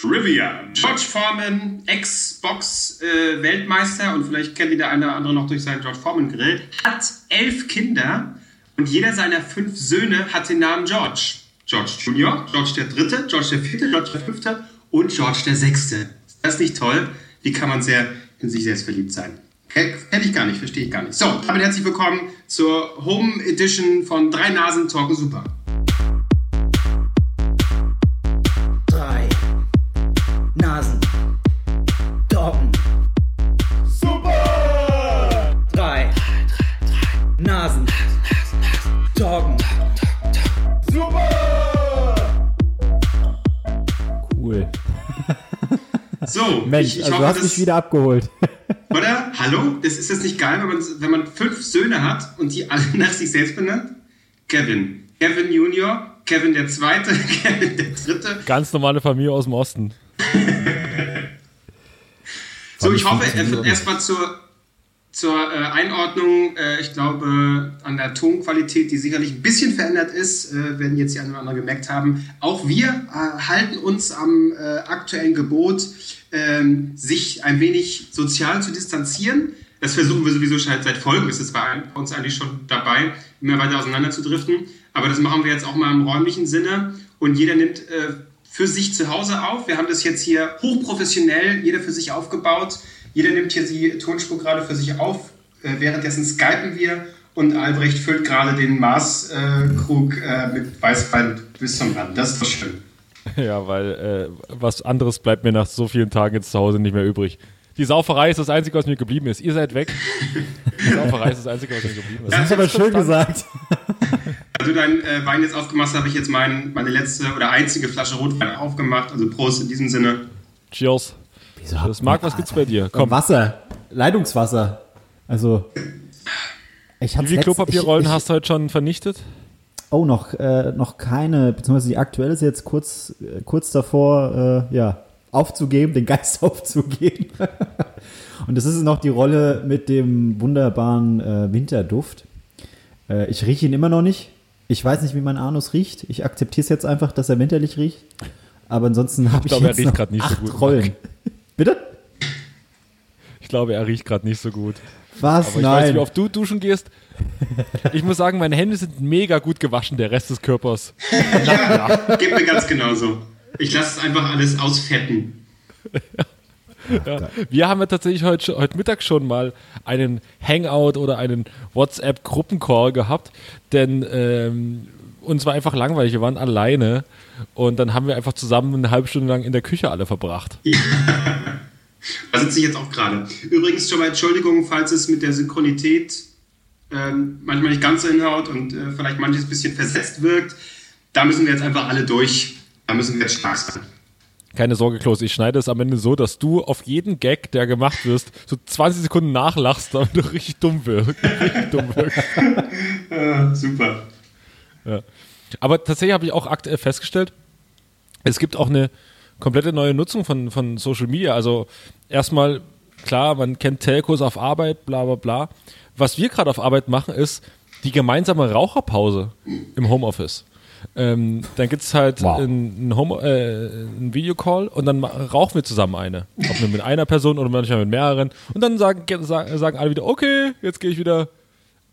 Trivia. George Foreman, Ex-Box-Weltmeister und vielleicht kennt ihn der eine oder andere noch durch seinen George Foreman-Grill, hat elf Kinder und jeder seiner fünf Söhne hat den Namen George. George Junior, George der Dritte, George der Vierte, George der Fünfte und George der Sechste. Ist das nicht toll? Wie kann man sehr in sich selbst verliebt sein? Hätte ich gar nicht, verstehe ich gar nicht. So, damit herzlich willkommen zur Home Edition von Drei Nasen Talken Super. Mensch, ich, ich also hoffe, du hast das, mich wieder abgeholt. Oder? Hallo? Das ist das nicht geil, wenn man, wenn man fünf Söhne hat und die alle nach sich selbst benannt? Kevin. Kevin Junior, Kevin der Zweite, Kevin der Dritte. Ganz normale Familie aus dem Osten. So, ich hoffe, äh, erstmal zur, zur äh, Einordnung. Äh, ich glaube, an der Tonqualität, die sicherlich ein bisschen verändert ist, äh, werden jetzt die einen oder anderen gemerkt haben. Auch wir äh, halten uns am äh, aktuellen Gebot, ähm, sich ein wenig sozial zu distanzieren. Das versuchen wir sowieso schon seit Folgen. Es ist bei uns eigentlich schon dabei, immer weiter auseinander zu driften. Aber das machen wir jetzt auch mal im räumlichen Sinne. Und jeder nimmt äh, für sich zu Hause auf. Wir haben das jetzt hier hochprofessionell, jeder für sich aufgebaut. Jeder nimmt hier die Tonspur gerade für sich auf. Äh, währenddessen skypen wir und Albrecht füllt gerade den Maßkrug äh, mit Weißwein bis zum Rand. Das ist doch schön. Ja, weil äh, was anderes bleibt mir nach so vielen Tagen jetzt zu Hause nicht mehr übrig. Die Sauferei ist das Einzige, was mir geblieben ist. Ihr seid weg. Die Sauferei ist das Einzige, was mir geblieben ist. Das ist aber schön gesagt. Als du deinen äh, Wein jetzt aufgemacht hast, habe ich jetzt mein, meine letzte oder einzige Flasche Rotwein aufgemacht. Also Prost in diesem Sinne. Cheers. Das Marc, was gibt's bei dir? Komm, Wasser. Leitungswasser. Also. Ich wie viele Klopapierrollen ich, ich, hast du heute schon vernichtet? Oh, noch, äh, noch keine, beziehungsweise die aktuelle ist jetzt kurz, äh, kurz davor, äh, ja, aufzugeben, den Geist aufzugeben. Und das ist noch die Rolle mit dem wunderbaren äh, Winterduft. Äh, ich rieche ihn immer noch nicht. Ich weiß nicht, wie mein Anus riecht. Ich akzeptiere es jetzt einfach, dass er winterlich riecht. Aber ansonsten habe ich, glaube, er jetzt riecht noch nicht so acht gut, Rollen. Bitte? Ich glaube, er riecht gerade nicht so gut. Was? Aber ich weiß, Nein. wie oft du duschen gehst. Ich muss sagen, meine Hände sind mega gut gewaschen, der Rest des Körpers. Geht mir ganz genauso. Ich lasse es einfach alles ausfetten. Ja. Wir haben ja tatsächlich heute, heute Mittag schon mal einen Hangout oder einen WhatsApp-Gruppencall gehabt, denn ähm, uns war einfach langweilig, wir waren alleine und dann haben wir einfach zusammen eine halbe Stunde lang in der Küche alle verbracht. Da sitze ich jetzt auch gerade. Übrigens schon mal Entschuldigung, falls es mit der Synchronität ähm, manchmal nicht ganz so hinhaut und äh, vielleicht manches ein bisschen versetzt wirkt. Da müssen wir jetzt einfach alle durch. Da müssen wir jetzt stark sein. Keine Sorge, Klaus, ich schneide es am Ende so, dass du auf jeden Gag, der gemacht wirst, so 20 Sekunden nachlachst, damit du richtig dumm wirkst. Richtig dumm wirkst. Äh, super. Aber tatsächlich habe ich auch aktuell festgestellt, es gibt auch eine komplette neue Nutzung von, von Social Media. Also erstmal, klar, man kennt Telcos auf Arbeit, bla bla bla. Was wir gerade auf Arbeit machen, ist die gemeinsame Raucherpause im Homeoffice. Ähm, dann gibt es halt Wow. einen Home, äh, einen Videocall und dann rauchen wir zusammen eine. Ob nur mit einer Person oder manchmal mit mehreren. Und dann sagen, ge- sagen, alle wieder, okay, jetzt gehe ich wieder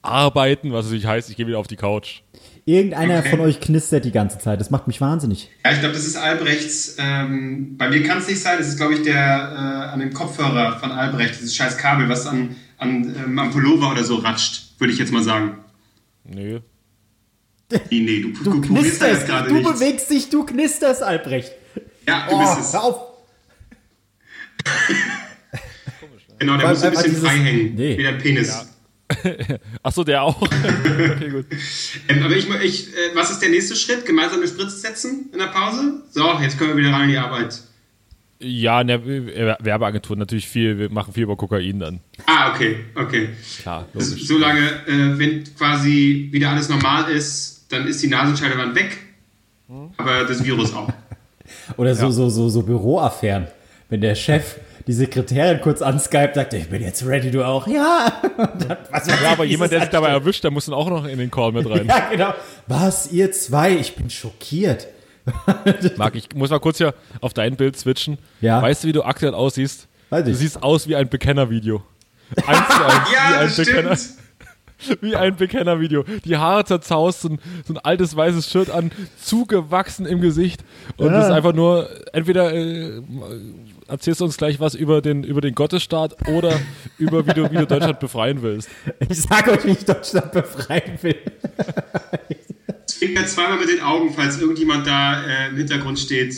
arbeiten, was natürlich heißt, ich gehe wieder auf die Couch. Irgendeiner Okay. von euch knistert die ganze Zeit. Das macht mich wahnsinnig. Ja, ich glaube, das ist Albrechts. Ähm, bei mir kann es nicht sein. Das ist, glaube ich, der äh, an dem Kopfhörer von Albrecht. Dieses scheiß Kabel, was an, an, ähm, am Pullover oder so ratscht, würde ich jetzt mal sagen. Nö. Nee, nee, du, Du jetzt knisterst, gerade du nichts. bewegst dich, du knisterst, Albrecht. Ja, du Oh, bist es. hör auf. Genau, der muss ein bisschen frei hängen. Nee. Wie der Penis. Achso, der auch. okay, gut. Ähm, aber ich, ich, äh, was ist der nächste Schritt? Gemeinsame Spritze setzen in der Pause? So, jetzt können wir wieder rein in die Arbeit. Ja, in der äh, Werbeagentur natürlich viel, wir machen viel über Kokain dann. Ah, okay, okay. Klar, logisch. Solange, äh, wenn quasi wieder alles normal ist, dann ist die Nasenscheidewand weg. Aber das Virus auch. Oder so, so, so, so Büroaffären. Wenn der Chef die Sekretärin kurz anskypt, sagt, ich bin jetzt ready, du auch. Ja. Dann, was Ja, aber jemand, der sich dabei erwischt, der muss dann auch noch in den Call mit rein. Ja, genau. Was, ihr zwei? Ich bin schockiert. Marc, ich muss mal kurz hier auf dein Bild switchen. Ja. Weißt du, wie du aktuell aussiehst? Weiß Du ich. siehst aus wie ein Bekennervideo. Eins zu eins, wie Ja, ein das Bekenner. stimmt. Wie ein Bekennervideo. Die Haare zerzaust, so ein, so ein altes weißes Shirt an, zugewachsen im Gesicht. Und Ja. das ist einfach nur, entweder äh, erzählst du uns gleich was über den, über den Gottesstaat oder über wie du, wie du Deutschland befreien willst. Ich sage euch, wie ich Deutschland befreien will. Zwinkert zweimal mit den Augen, falls irgendjemand da äh, im Hintergrund steht.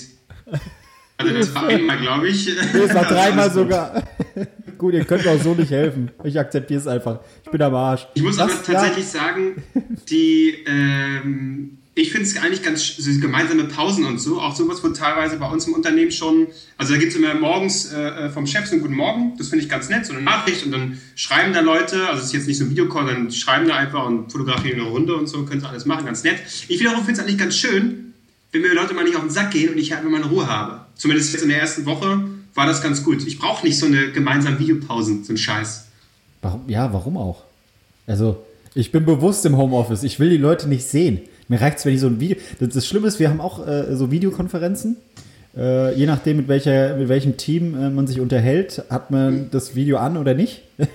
Also das war einmal, glaube ich. Das war Also dreimal sogar. Gut, ihr könnt mir auch so nicht helfen. Ich akzeptiere es einfach. Ich bin am Arsch. Ich muss aber Was? tatsächlich sagen, die, ähm, ich finde es eigentlich ganz so gemeinsame Pausen und so, auch sowas wird teilweise bei uns im Unternehmen schon, also da gibt es immer morgens äh, vom Chef so einen guten Morgen, das finde ich ganz nett, so eine Nachricht und dann schreiben da Leute, also es ist jetzt nicht so ein Videocall, dann schreiben da einfach und fotografieren eine Runde und so, können sie alles machen, ganz nett. Ich wiederum finde es eigentlich ganz schön, wenn mir Leute mal nicht auf den Sack gehen und ich einfach mal eine Ruhe habe. Zumindest jetzt in der ersten Woche war das ganz gut. Ich brauche nicht so eine gemeinsame Videopausen, so ein Scheiß. Warum? Ja, warum auch? Also, ich bin bewusst im Homeoffice. Ich will die Leute nicht sehen. Mir reicht es, wenn ich so ein Video. Das, das Schlimme ist, wir haben auch äh, so Videokonferenzen. Äh, je nachdem, mit, welcher, mit welchem Team äh, man sich unterhält, hat man das Video an oder nicht.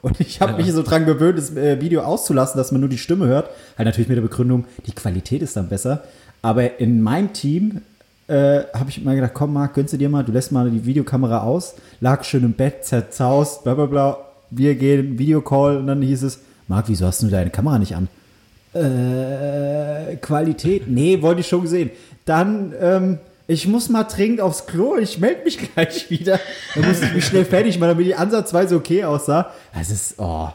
Und ich habe mich so dran gewöhnt, das äh, Video auszulassen, dass man nur die Stimme hört. Halt natürlich mit der Begründung, die Qualität ist dann besser. Aber in meinem Team äh, habe ich mal gedacht, komm Marc, gönnst du dir mal, du lässt mal die Videokamera aus, lag schön im Bett, zerzaust, bla bla bla. Wir gehen Videocall und dann hieß es, Marc, wieso hast du deine Kamera nicht an? Äh, Qualität? Nee, wollte ich schon sehen. Dann, ähm, ich muss mal dringend aufs Klo, ich melde mich gleich wieder. Dann musste ich mich schnell fertig machen, damit die ansatzweise okay aussah. Das ist, oh,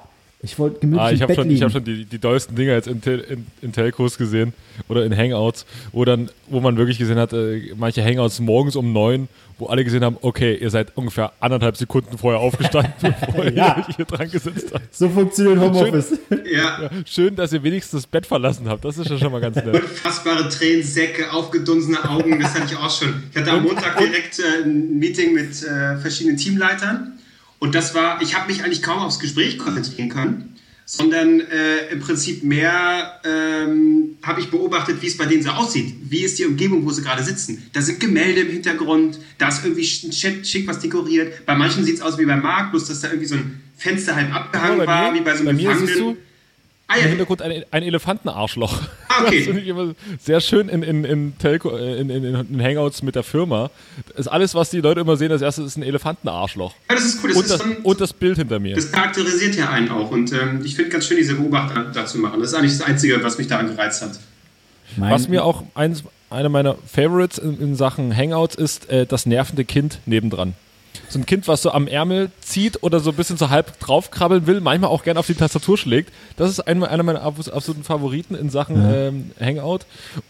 ich wollte gemütlich Ah, ich im habe Bett schon, liegen. ich hab schon die, die dollsten Dinger jetzt in, in, in Telcos gesehen oder in Hangouts, wo dann, wo man wirklich gesehen hat, äh, manche Hangouts morgens um neun, wo alle gesehen haben, okay, ihr seid ungefähr anderthalb Sekunden vorher aufgestanden, bevor ihr Ja. euch hier dran gesetzt habt. so funktioniert Homeoffice. Ja. Schön, dass ihr wenigstens das Bett verlassen habt. Das ist ja schon mal ganz nett. Unfassbare Tränensäcke, aufgedunsene Augen, das hatte ich auch schon. Ich hatte am Montag direkt äh, ein Meeting mit äh, verschiedenen Teamleitern und das war, ich habe mich eigentlich kaum aufs Gespräch konzentrieren können, sondern äh, im Prinzip mehr ähm, habe ich beobachtet, wie es bei denen so aussieht. Wie ist die Umgebung, wo sie gerade sitzen? Da sind Gemälde im Hintergrund, da ist irgendwie ein Chat schick was dekoriert. Bei manchen sieht es aus wie bei Marc, bloß dass da irgendwie so ein Fenster halb abgehangen Ja, bei war, mir- wie bei so bei einem siehst Gefangenen. Ah, Im ja, Hintergrund ein, ein Elefantenarschloch. Ah, okay. Das finde ich immer sehr schön in, in, in, Telco, äh, in, in, in Hangouts mit der Firma. Das ist alles, was die Leute immer sehen, als erstes ist ein Elefantenarschloch. ja, das ist cool. Das Und ist das, ein, und das Bild hinter mir. Das charakterisiert ja einen auch und ähm, ich finde ganz schön, diese Beobachter dazu machen. Das ist eigentlich das Einzige, was mich daran gereizt hat. Mein, Was mir auch eins, einer meiner Favorites in, in Sachen Hangouts ist, äh, das nervende Kind nebendran. So ein Kind, was so am Ärmel zieht oder so ein bisschen so halb draufkrabbeln will, manchmal auch gerne auf die Tastatur schlägt. Das ist ein, einer meiner abs- absoluten Favoriten in Sachen ähm, Hangout.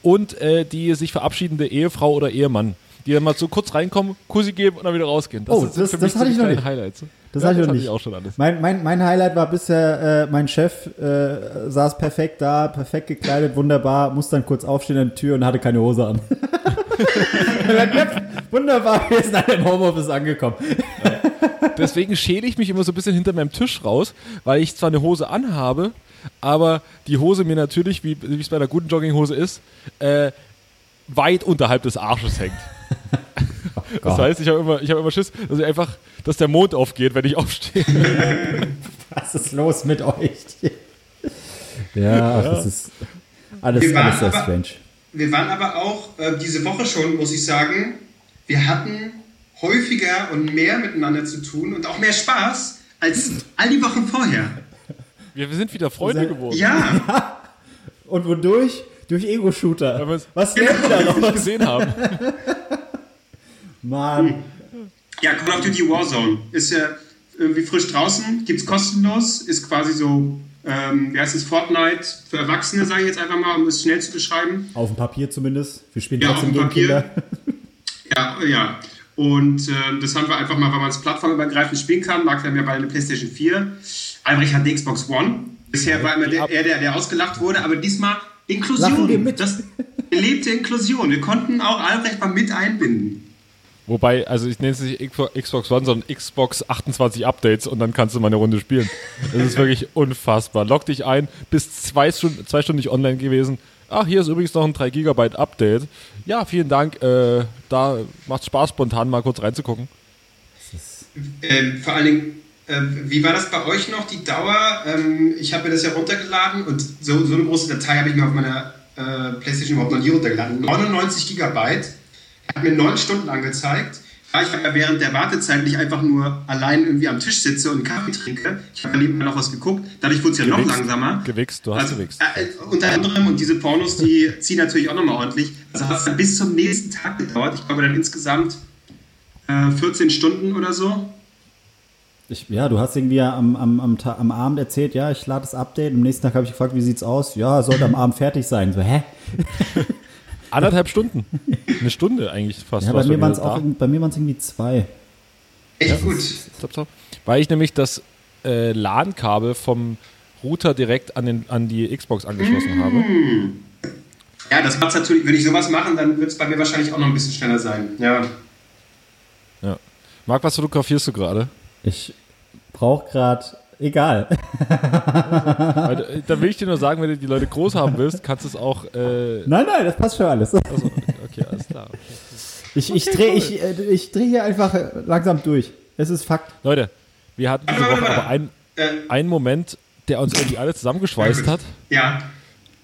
Und äh, die sich verabschiedende Ehefrau oder Ehemann, die dann mal so kurz reinkommen, Kussi geben und dann wieder rausgehen. Oh, sind das- für das mich hatte ich noch nicht. Highlights. Das ja, hatte ich noch hatte nicht. ich auch schon alles. Mein, mein, mein Highlight war bisher, äh, mein Chef äh, saß perfekt da, perfekt gekleidet, wunderbar, musste dann kurz aufstehen an der Tür und hatte keine Hose an. wunderbar, wir sind alle im Homeoffice angekommen. Deswegen schäle ich mich immer so ein bisschen hinter meinem Tisch raus, weil ich zwar eine Hose anhabe, aber die Hose mir natürlich, wie es bei einer guten Jogginghose ist, äh, weit unterhalb des Arsches hängt. Das Gott. heißt, ich habe immer, ich habe immer Schiss, dass ich einfach, dass der Mond aufgeht, wenn ich aufstehe. Was ist los mit euch? ja, ach, das ist alles, Wir alles sehr aber- strange. Wir waren aber auch äh, diese Woche schon, muss ich sagen, wir hatten häufiger und mehr miteinander zu tun und auch mehr Spaß als all die Wochen vorher. Wir, wir sind wieder Freunde Sehr- geworden. Ja, Und wodurch? Durch Ego-Shooter. Wir's- Was lernen wir da Nicht noch? gesehen haben. Mann. ja, Call of Duty Warzone ist ja irgendwie frisch draußen, gibt es kostenlos, ist quasi so, ähm, wie heißt es, Fortnite für Erwachsene, sage ich jetzt einfach mal, um es schnell zu beschreiben. Auf dem Papier zumindest. Wir spielen Ja, trotzdem auf dem Papier. Ja, ja. Und äh, das haben wir einfach mal, weil man es plattformübergreifend spielen kann. Marc, wir haben ja beide eine PlayStation 4. Albrecht hat eine Xbox One. Bisher war immer der, er, der, der ausgelacht wurde, aber diesmal Inklusion. Das gelebte Inklusion. Wir konnten auch Albrecht mal mit einbinden. Wobei, also ich nenne es nicht Xbox One, sondern Xbox 28 Updates und dann kannst du mal eine Runde spielen. Das ist wirklich unfassbar. Log dich ein, bist zwei Stunden, zwei Stunden nicht online gewesen, ach, hier ist übrigens noch ein 3 GB Update. Ja, vielen Dank. Äh, da macht Spaß, spontan mal kurz reinzugucken. Ähm, vor allen Dingen, ähm, wie war das bei euch noch, die Dauer? Ähm, ich habe mir das ja runtergeladen und so, so eine große Datei habe ich mir auf meiner äh, Playstation überhaupt noch nie runtergeladen. 99 Gigabyte, hat mir neun Stunden angezeigt. Da ich ja während der Wartezeit nicht einfach nur allein irgendwie am Tisch sitze und Kaffee trinke, ich habe ja nebenbei noch was geguckt, dadurch wurde es ja noch Gewichst. langsamer. Gewichst, du hast Also, gewichst. äh, äh, unter anderem, und diese Pornos, die ziehen natürlich auch nochmal ordentlich. Also hat es dann bis zum nächsten Tag gedauert. Ich glaube dann insgesamt äh, 14 Stunden oder so. Ich, ja, du hast irgendwie am, am, am, am Abend erzählt, ja, ich lade das Update. Am nächsten Tag habe ich gefragt, wie sieht's aus? Ja, sollte am Abend fertig sein. So, hä? Anderthalb Stunden. Eine Stunde eigentlich fast. Ja, bei mir waren es auch irgendwie- bei mir irgendwie zwei. Echt gut. Stopp, stopp. Weil ich nämlich das äh, LAN-Kabel vom Router direkt an, den, an die Xbox angeschlossen habe. Ja, das macht's natürlich, würde ich sowas machen, dann wird es bei mir wahrscheinlich auch noch ein bisschen schneller sein. Ja. Ja. Marc, was fotografierst du gerade? Ich brauche gerade, egal. Äh, Da will ich dir nur sagen, wenn du die Leute groß haben willst, kannst du es auch. Äh, Nein, nein, das passt schon alles. also, okay, alles klar. Okay. Ich, ich drehe ich, äh, ich dreh hier einfach äh, langsam durch. Es ist Fakt. Leute, wir hatten diese Woche aber einen, einen Moment, der uns irgendwie alle zusammengeschweißt hat. ja.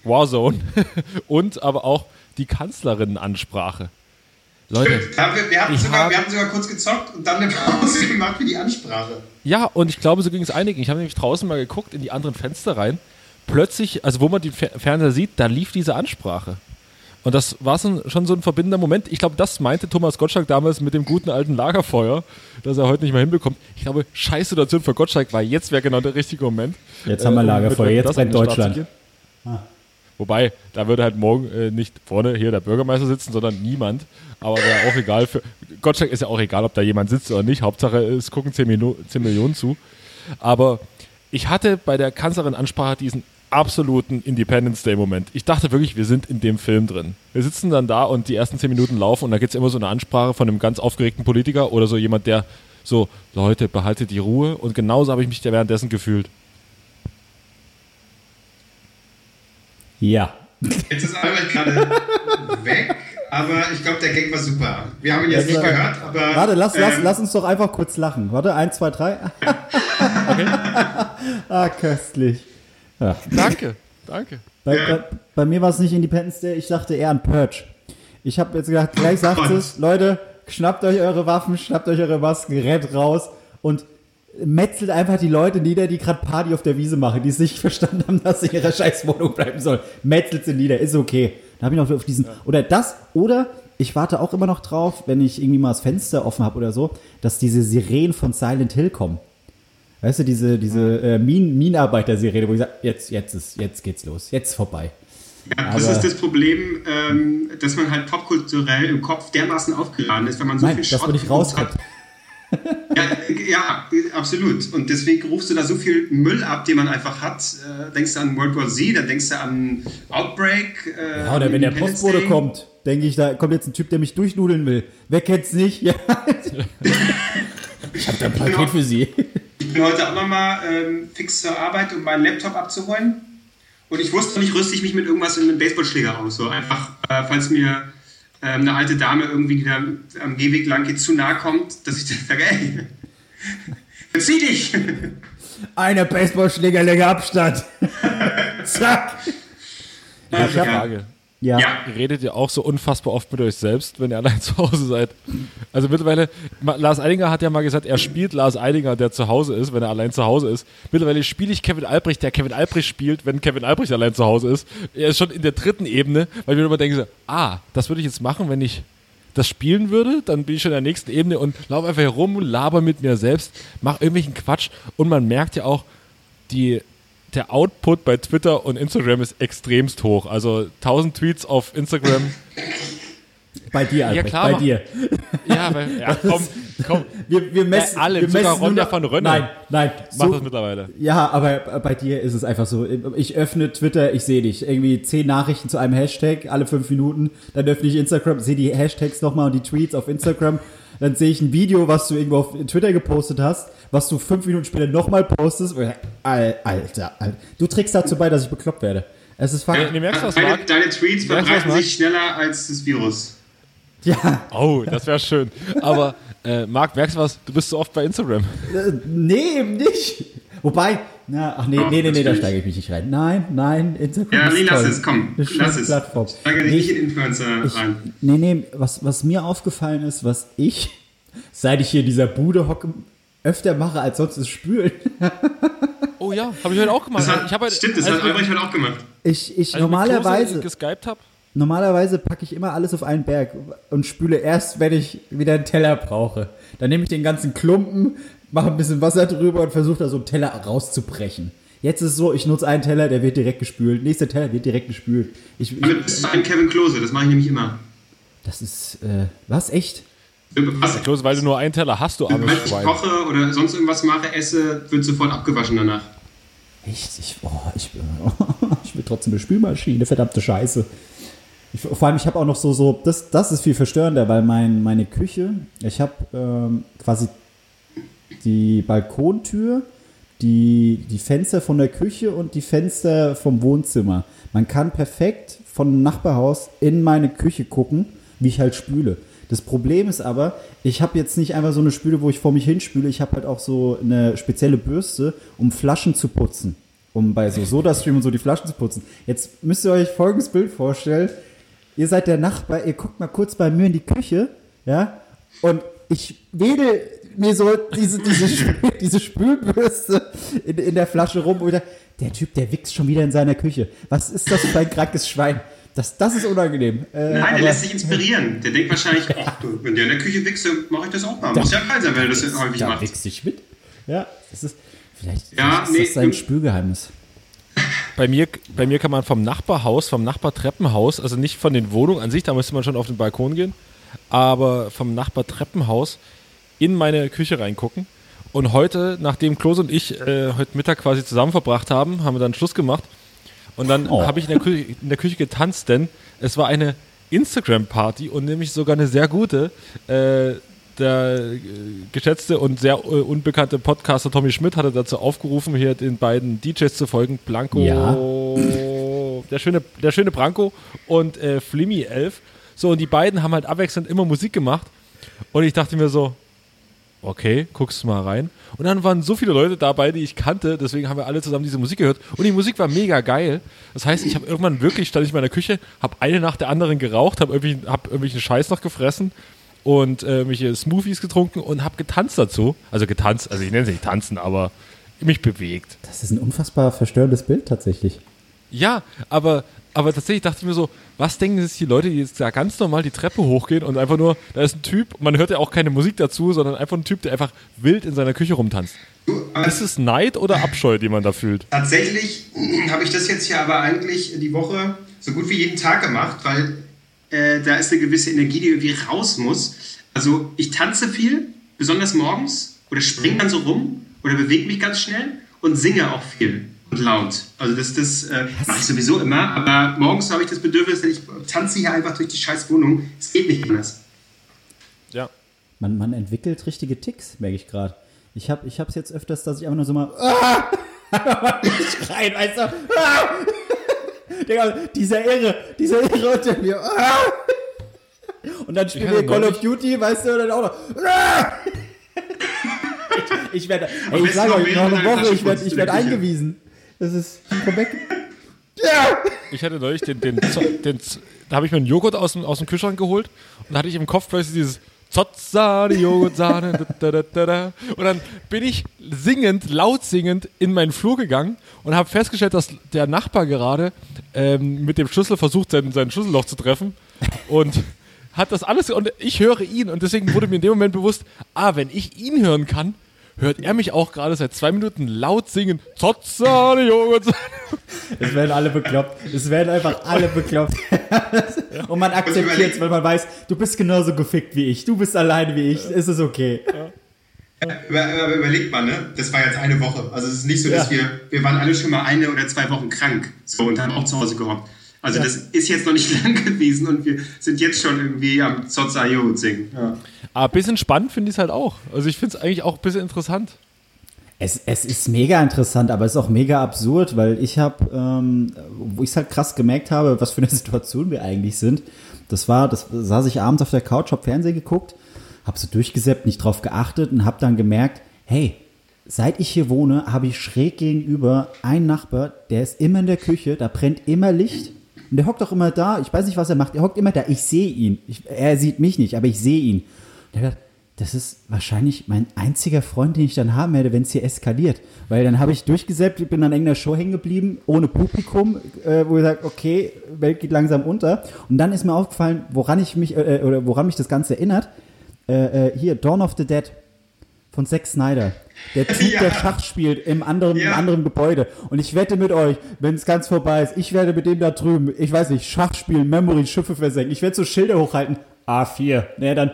Warzone. Und aber auch die Kanzlerinnenansprache. Leute, haben wir, wir, hatten sogar, hab- wir hatten sogar kurz gezockt und dann eine Pause gemacht für die Ansprache. Ja, und ich glaube, so ging es einigen. Ich habe nämlich draußen mal geguckt in die anderen Fenster rein. Plötzlich, also wo man den Fer Fernseher sieht, da lief diese Ansprache. Und das war so ein, schon so ein verbindender Moment. Ich glaube, das meinte Thomas Gottschalk damals mit dem guten alten Lagerfeuer, das er heute nicht mehr hinbekommt. Ich glaube, scheiß Situation für Gottschalk, weil jetzt wäre genau der richtige Moment. Jetzt haben wir um Lagerfeuer, jetzt brennt Deutschland. gehen. Wobei, da würde halt morgen äh, nicht vorne hier der Bürgermeister sitzen, sondern niemand. Aber wäre auch egal für. Gottschalk ist ja auch egal, ob da jemand sitzt oder nicht. Hauptsache, es gucken 10, Minu 10 Millionen zu. Aber ich hatte bei der Kanzlerin-Ansprache diesen absoluten Independence Day-Moment. Ich dachte wirklich, wir sind in dem Film drin. Wir sitzen dann da und die ersten 10 Minuten laufen und da gibt es immer so eine Ansprache von einem ganz aufgeregten Politiker oder so jemand, der so, Leute, behaltet die Ruhe. Und genauso habe ich mich währenddessen gefühlt. Ja. Jetzt ist Albert gerade weg, aber ich glaube, der Gag war super. Wir haben ihn jetzt nicht gehört, aber. Warte, lass, lass, ähm, lass uns doch einfach kurz lachen. Warte, eins, zwei, drei. ah, köstlich. Ja. Danke, danke. Bei, bei, bei mir war es nicht Independence Day, ich dachte eher an Purge. Ich habe jetzt gedacht, gleich sagt Gott. es, Leute, schnappt euch eure Waffen, schnappt euch eure Masken, rennt raus und metzelt einfach die Leute nieder, die gerade Party auf der Wiese machen, die es nicht verstanden haben, dass sie in ihrer scheiß Wohnung bleiben sollen. Metzelt sie nieder, ist okay. Da habe ich noch auf diesen, oder das, oder ich warte auch immer noch drauf, wenn ich irgendwie mal das Fenster offen habe oder so, dass diese Sirenen von Silent Hill kommen. Weißt du, diese, diese äh, Min Minenarbeiter-Serie, wo ich sage, jetzt, jetzt ist, jetzt geht's los, jetzt vorbei. Ja, das ist das Problem, ähm, dass man halt popkulturell im Kopf dermaßen aufgeladen ist, wenn man so Nein, viel rauskommt. hat. Ja, ja, absolut. Und deswegen rufst du da so viel Müll ab, den man einfach hat. Äh, denkst du an World War Z, dann denkst du an Outbreak. Äh, Ja, oder wenn der Postbote kommt, denke ich, da kommt jetzt ein Typ, der mich durchnudeln will. Wer kennt's nicht? Ja. ich habe da ein Paket für Sie. Ich bin heute auch nochmal ähm, fix zur Arbeit, um meinen Laptop abzuholen. Und ich wusste nicht, rüste ich mich mit irgendwas in einem Baseballschläger aus. So einfach, äh, falls mir ähm, eine alte Dame irgendwie, die da am Gehweg lang geht, zu nahe kommt, dass ich dann sage, ey, verzieh dich! Eine Baseballschlägerlänge Abstand. Zack. Ich habe Ja. Ihr redet ja auch so unfassbar oft mit euch selbst, wenn ihr allein zu Hause seid. Also mittlerweile, Lars Eidinger hat ja mal gesagt, er spielt Lars Eidinger, der zu Hause ist, wenn er allein zu Hause ist. Mittlerweile spiele ich Kevin Albrecht, der Kevin Albrecht spielt, wenn Kevin Albrecht allein zu Hause ist. Er ist schon in der dritten Ebene, weil ich mir immer denke, ah, das würde ich jetzt machen, wenn ich das spielen würde, dann bin ich schon in der nächsten Ebene und laufe einfach herum, laber mit mir selbst, mache irgendwelchen Quatsch und man merkt ja auch, die, der Output bei Twitter und Instagram ist extremst hoch. Also 1000 Tweets auf Instagram. Bei dir, Albrecht, klar, bei dir. Ja, weil, ja komm, komm. Wir, wir messen, Bei wir sogar messen nur Ronja von Rönne Nein, nein. Mach so- das mittlerweile. Ja, aber bei dir ist es einfach so. Ich öffne Twitter, ich sehe dich. Irgendwie zehn Nachrichten zu einem Hashtag alle fünf Minuten. Dann öffne ich Instagram, sehe die Hashtags nochmal und die Tweets auf Instagram. Dann sehe ich ein Video, was du irgendwo auf Twitter gepostet hast, was du fünf Minuten später nochmal postest. Al- Alter, Alter. Du trägst dazu bei, dass ich bekloppt werde. Es ist. Nee, nee, merkst was, deine, deine Tweets Merkst du was, verbreiten sich schneller als das Virus. Ja, Oh, das wäre schön. Aber, äh, Marc, merkst du was? Du bist so oft bei Instagram. äh, nee, eben nicht. Wobei, na, ach nee, Oh, nee, nee, nee, da steige ich mich nicht rein. Nein, nein, Instagram Ja, ist nee, lass toll. es, komm. Eine Lass es. Plattform. Steige Nee, nicht in Influencer Ich, rein. nee, nee, was, was mir aufgefallen ist, was ich, seit ich hier in dieser Bude hocke, öfter mache als sonst ist Spülen. Oh ja, habe ich heute auch gemacht. Das hat, ich heute, stimmt, das als hat Albrecht heute auch gemacht. Ich, ich als wir mit normalerweise, Klose geskypt habe. normalerweise packe ich immer alles auf einen Berg und spüle erst, wenn ich wieder einen Teller brauche. Dann nehme ich den ganzen Klumpen, mache ein bisschen Wasser drüber und versuche da so einen Teller rauszubrechen. Jetzt ist es so, ich nutze einen Teller, der wird direkt gespült. Nächster Teller wird direkt gespült. Ich, ich, bist du ein Kevin Klose, das mache ich nämlich immer. das ist, äh, was, echt? Was, Klose, weil du nur einen Teller hast, du armes wenn ich koche oder sonst irgendwas mache, esse, wird sofort abgewaschen danach. Echt? Ich, oh, ich, ich will trotzdem eine Spülmaschine, verdammte Scheiße. Ich, vor allem, ich habe auch noch so, so das, das ist viel verstörender, weil mein, meine Küche, ich habe ähm, quasi die Balkontür, die, die Fenster von der Küche und die Fenster vom Wohnzimmer. Man kann perfekt von Nachbarhaus in meine Küche gucken, wie ich halt spüle. Das Problem ist aber, ich habe jetzt nicht einfach so eine Spüle, wo ich vor mich hinspüle. Ich habe halt auch so eine spezielle Bürste, um Flaschen zu putzen. Um bei so Sodastream und so die Flaschen zu putzen. Jetzt müsst ihr euch folgendes Bild vorstellen. Ihr seid der Nachbar, ihr guckt mal kurz bei mir in die Küche, ja, und ich wedel mir so diese, diese, Spül, diese Spülbürste in, in der Flasche rum und dachte, der Typ, der wächst schon wieder in seiner Küche. Was ist das für ein krankes Schwein? Das, das ist unangenehm. Äh, Nein, aber- der lässt sich inspirieren. Der denkt wahrscheinlich, ach, du, wenn der in der Küche wichse, mache ich das auch mal. Muss ja kein sein, wenn er das häufig da macht. wächst dich mit. Ja, das ist, vielleicht, Ja, vielleicht ist nee, das sein Spülgeheimnis. Bei mir, bei mir kann man vom Nachbarhaus, vom Nachbartreppenhaus, also nicht von den Wohnungen an sich, da müsste man schon auf den Balkon gehen, aber vom Nachbartreppenhaus in meine Küche reingucken. Und heute, nachdem Klose und ich äh, heute Mittag quasi zusammen verbracht haben, haben wir dann Schluss gemacht. Und dann Oh. habe ich in der, Küche, in der Küche getanzt, denn es war eine Instagram-Party und nämlich sogar eine sehr gute. Äh, der äh, geschätzte und sehr äh, unbekannte Podcaster Tommy Schmidt hatte dazu aufgerufen, hier den beiden DJs zu folgen. Blanco, der, schöne, der schöne Branko und äh, Flimmy 11. So, und die beiden haben halt abwechselnd immer Musik gemacht. Und ich dachte mir so, okay, guckst du mal rein. Und dann waren so viele Leute dabei, die ich kannte, deswegen haben wir alle zusammen diese Musik gehört. Und die Musik war mega geil. Das heißt, ich habe irgendwann wirklich, stand ich in meiner Küche, habe eine nach der anderen geraucht, habe irgendwie, hab irgendwelchen Scheiß noch gefressen und äh, irgendwelche Smoothies getrunken und habe getanzt dazu. Also getanzt, also ich nenne es nicht tanzen, aber mich bewegt. Das ist ein unfassbar verstörendes Bild tatsächlich. Ja, aber, aber tatsächlich dachte ich mir so, was denken sich die Leute, die jetzt da ganz normal die Treppe hochgehen und einfach nur, da ist ein Typ, man hört ja auch keine Musik dazu, sondern einfach ein Typ, der einfach wild in seiner Küche rumtanzt. Du, aber Ist es Neid oder Abscheu, die man da fühlt? Tatsächlich habe ich das jetzt hier aber eigentlich die Woche so gut wie jeden Tag gemacht, weil äh, da ist eine gewisse Energie, die irgendwie raus muss. Also ich tanze viel, besonders morgens, oder springe dann so rum oder bewege mich ganz schnell und singe auch viel und laut. Also das, das äh, mache ich sowieso immer, aber morgens habe ich das Bedürfnis, ich tanze hier einfach durch die scheiß Wohnung. Es geht nicht anders. Ja. Man, man entwickelt richtige Ticks, merke ich gerade. Ich habe es ich jetzt öfters, dass ich einfach nur so mal ah! schreien, weißt du? Ah! Digga, dieser Irre, dieser Irre unter mir. Ah! Und dann spielen wir Call of Duty, weißt du, und dann auch noch. Ah! Ich, ich werde, ey, ich sage euch, noch eine Woche, ich werde werd eingewiesen. Das ist, weg. Ja! Ich hatte neulich den, den, den Z- da habe ich mir einen Joghurt aus dem, aus dem Kühlschrank geholt und da hatte ich im Kopf plötzlich dieses Zotzsahne, Joghurtsahne, da, da, da, da, da. und dann bin ich singend, laut singend in meinen Flur gegangen und habe festgestellt, dass der Nachbar gerade ähm, mit dem Schlüssel versucht, sein, sein Schlüsselloch zu treffen und hat das alles und ich höre ihn und deswegen wurde mir in dem Moment bewusst, ah, wenn ich ihn hören kann, hört er mich auch gerade seit zwei Minuten laut singen, Zotzsahne, Joghurtsahne. Es werden alle bekloppt. Es werden einfach alle bekloppt. Und man akzeptiert es, weil man weiß, du bist genauso gefickt wie ich. Du bist alleine wie ich. Es ist okay. Über, über, überlegt mal, ne? Das war jetzt eine Woche. Also es ist nicht so, dass Ja. wir, wir waren alle schon mal eine oder zwei Wochen krank so, und haben auch zu Hause gehockt. Also das ist jetzt noch nicht lang gewesen und wir sind jetzt schon irgendwie am Zotzayo singen. Ja. Aber ein bisschen spannend finde ich es halt auch. Also ich finde es eigentlich auch ein bisschen interessant. Es, es ist mega interessant, aber es ist auch mega absurd, weil ich habe, ähm, wo ich es halt krass gemerkt habe, was für eine Situation wir eigentlich sind. Das war, das saß ich abends auf der Couch, hab Fernsehen geguckt, hab so durchgesäppt, nicht drauf geachtet und hab dann gemerkt, hey, seit ich hier wohne, habe ich schräg gegenüber einen Nachbar, der ist immer in der Küche, da brennt immer Licht. Und der hockt auch immer da, ich weiß nicht, was er macht, er hockt immer da, ich sehe ihn. Ich, er sieht mich nicht, aber ich sehe ihn. Und er hat das ist wahrscheinlich mein einziger Freund, den ich dann haben werde, wenn es hier eskaliert. Weil dann habe ich durchgesäppt, bin an irgendeiner Show hängen geblieben, ohne Publikum, äh, wo ich sage, okay, Welt geht langsam unter. Und dann ist mir aufgefallen, woran ich mich, äh, oder woran mich das Ganze erinnert. Äh, äh, hier, Dawn of the Dead von Zack Snyder. Der Typ, Ja. der Schach spielt im anderen, im Ja. anderen Gebäude. Und ich wette mit euch, wenn es ganz vorbei ist, ich werde mit dem da drüben, ich weiß nicht, Schach spielen, Memory, Schiffe versenken. Ich werde so Schilder hochhalten. A4. Ne, dann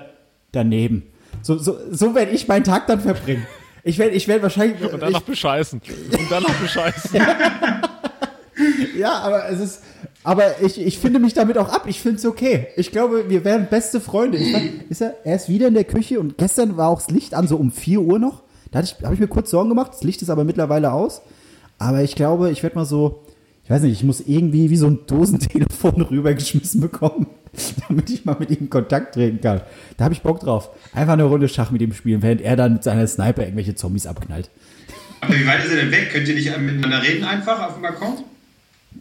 daneben. So, so, so werde ich meinen Tag dann verbringen. Ich werde ich werd wahrscheinlich. Und dann noch bescheißen. Und dann noch bescheißen. ich, ja, aber es ist. Aber ich, ich finde mich damit auch ab. Ich finde es okay. Ich glaube, wir wären beste Freunde. Ich war, ist er, er ist wieder in der Küche und gestern war auch das Licht an, so um 4 Uhr noch. Da habe ich mir kurz Sorgen gemacht. Das Licht ist aber mittlerweile aus. Aber ich glaube, ich werde mal so, ich weiß nicht, ich muss irgendwie wie so ein Dosentelefon rübergeschmissen bekommen, damit ich mal mit ihm in Kontakt treten kann. Da habe ich Bock drauf. Einfach eine Runde Schach mit ihm spielen, während er dann mit seiner Sniper irgendwelche Zombies abknallt. Aber wie weit ist er denn weg? Könnt ihr nicht miteinander reden einfach auf dem Balkon?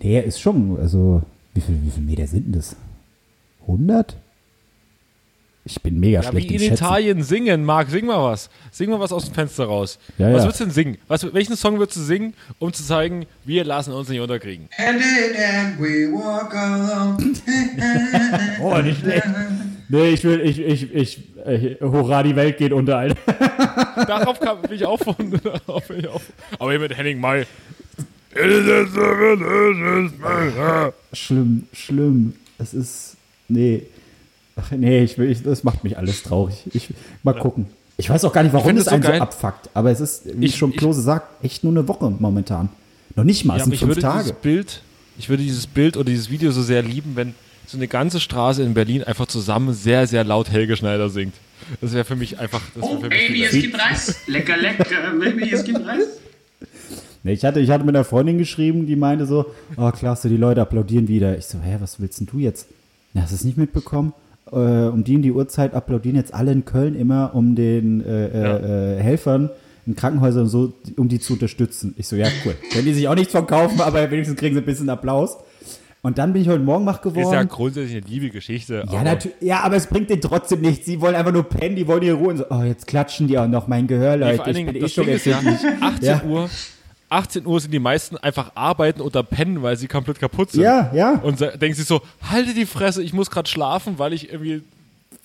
Der ist schon, also, wie viel, wie viel Meter sind denn das? 100? Ich bin mega Ja, wie schlecht in im Schätzen. Italien singen, Marc, sing mal was. Sing mal was aus dem Fenster raus. Ja, was ja. würdest du denn singen? Was, welchen Song würdest du singen, um zu zeigen, wir lassen uns nicht unterkriegen? And in and we walk alone. Oh, nicht schlecht. Nee, ich will, ich, ich, ich, ich hurra, die Welt geht unter, Alter. Darauf kam, ich auch von. Darauf ich auch von. Aber hier mit Henning May. Schlimm, schlimm. Es ist, nee. Ach, nee, ich will, ich, das macht mich alles traurig. Ich, mal gucken. Ich weiß auch gar nicht, warum es einen so geil. abfuckt. Aber es ist, wie Ich- schon ich- Klose sagt, echt nur eine Woche momentan. Noch nicht mal, es Ja, sind ich fünf würde Tage. dieses Bild, ich würde dieses Bild oder dieses Video so sehr lieben, wenn so eine ganze Straße in Berlin einfach zusammen sehr, sehr laut Helge Schneider singt. Das wäre für mich einfach. Oh, Baby, es gibt Reis. Lecker, lecker. Baby, es gibt Reis. Ich, hatte, ich hatte mit einer Freundin geschrieben, die meinte so, oh klasse, die Leute applaudieren wieder. Ich so, hä, was willst denn du jetzt? Na, hast du es nicht mitbekommen? Äh, um die in die Uhrzeit applaudieren jetzt alle in Köln immer, um den äh, äh, äh, Helfern in Krankenhäusern und so, um die zu unterstützen. Ich so, ja, cool. Können die sich auch nichts von kaufen, aber wenigstens kriegen sie ein bisschen Applaus. Und dann bin ich heute Morgen wach Ist ja geworden. grundsätzlich eine liebe Geschichte. Ja, aber. Ja, aber es bringt denen trotzdem nichts. Sie wollen einfach nur pennen, die wollen ihre Ruhe. Und so, oh, jetzt klatschen die auch noch mein Gehör, Leute. allen ich bin eh schon ja, empfindlich. 18 Ja. Uhr, 18 Uhr sind die meisten einfach arbeiten oder pennen, weil sie komplett kaputt sind. Ja, ja. Und denken sich so, halte die Fresse, ich muss gerade schlafen, weil ich irgendwie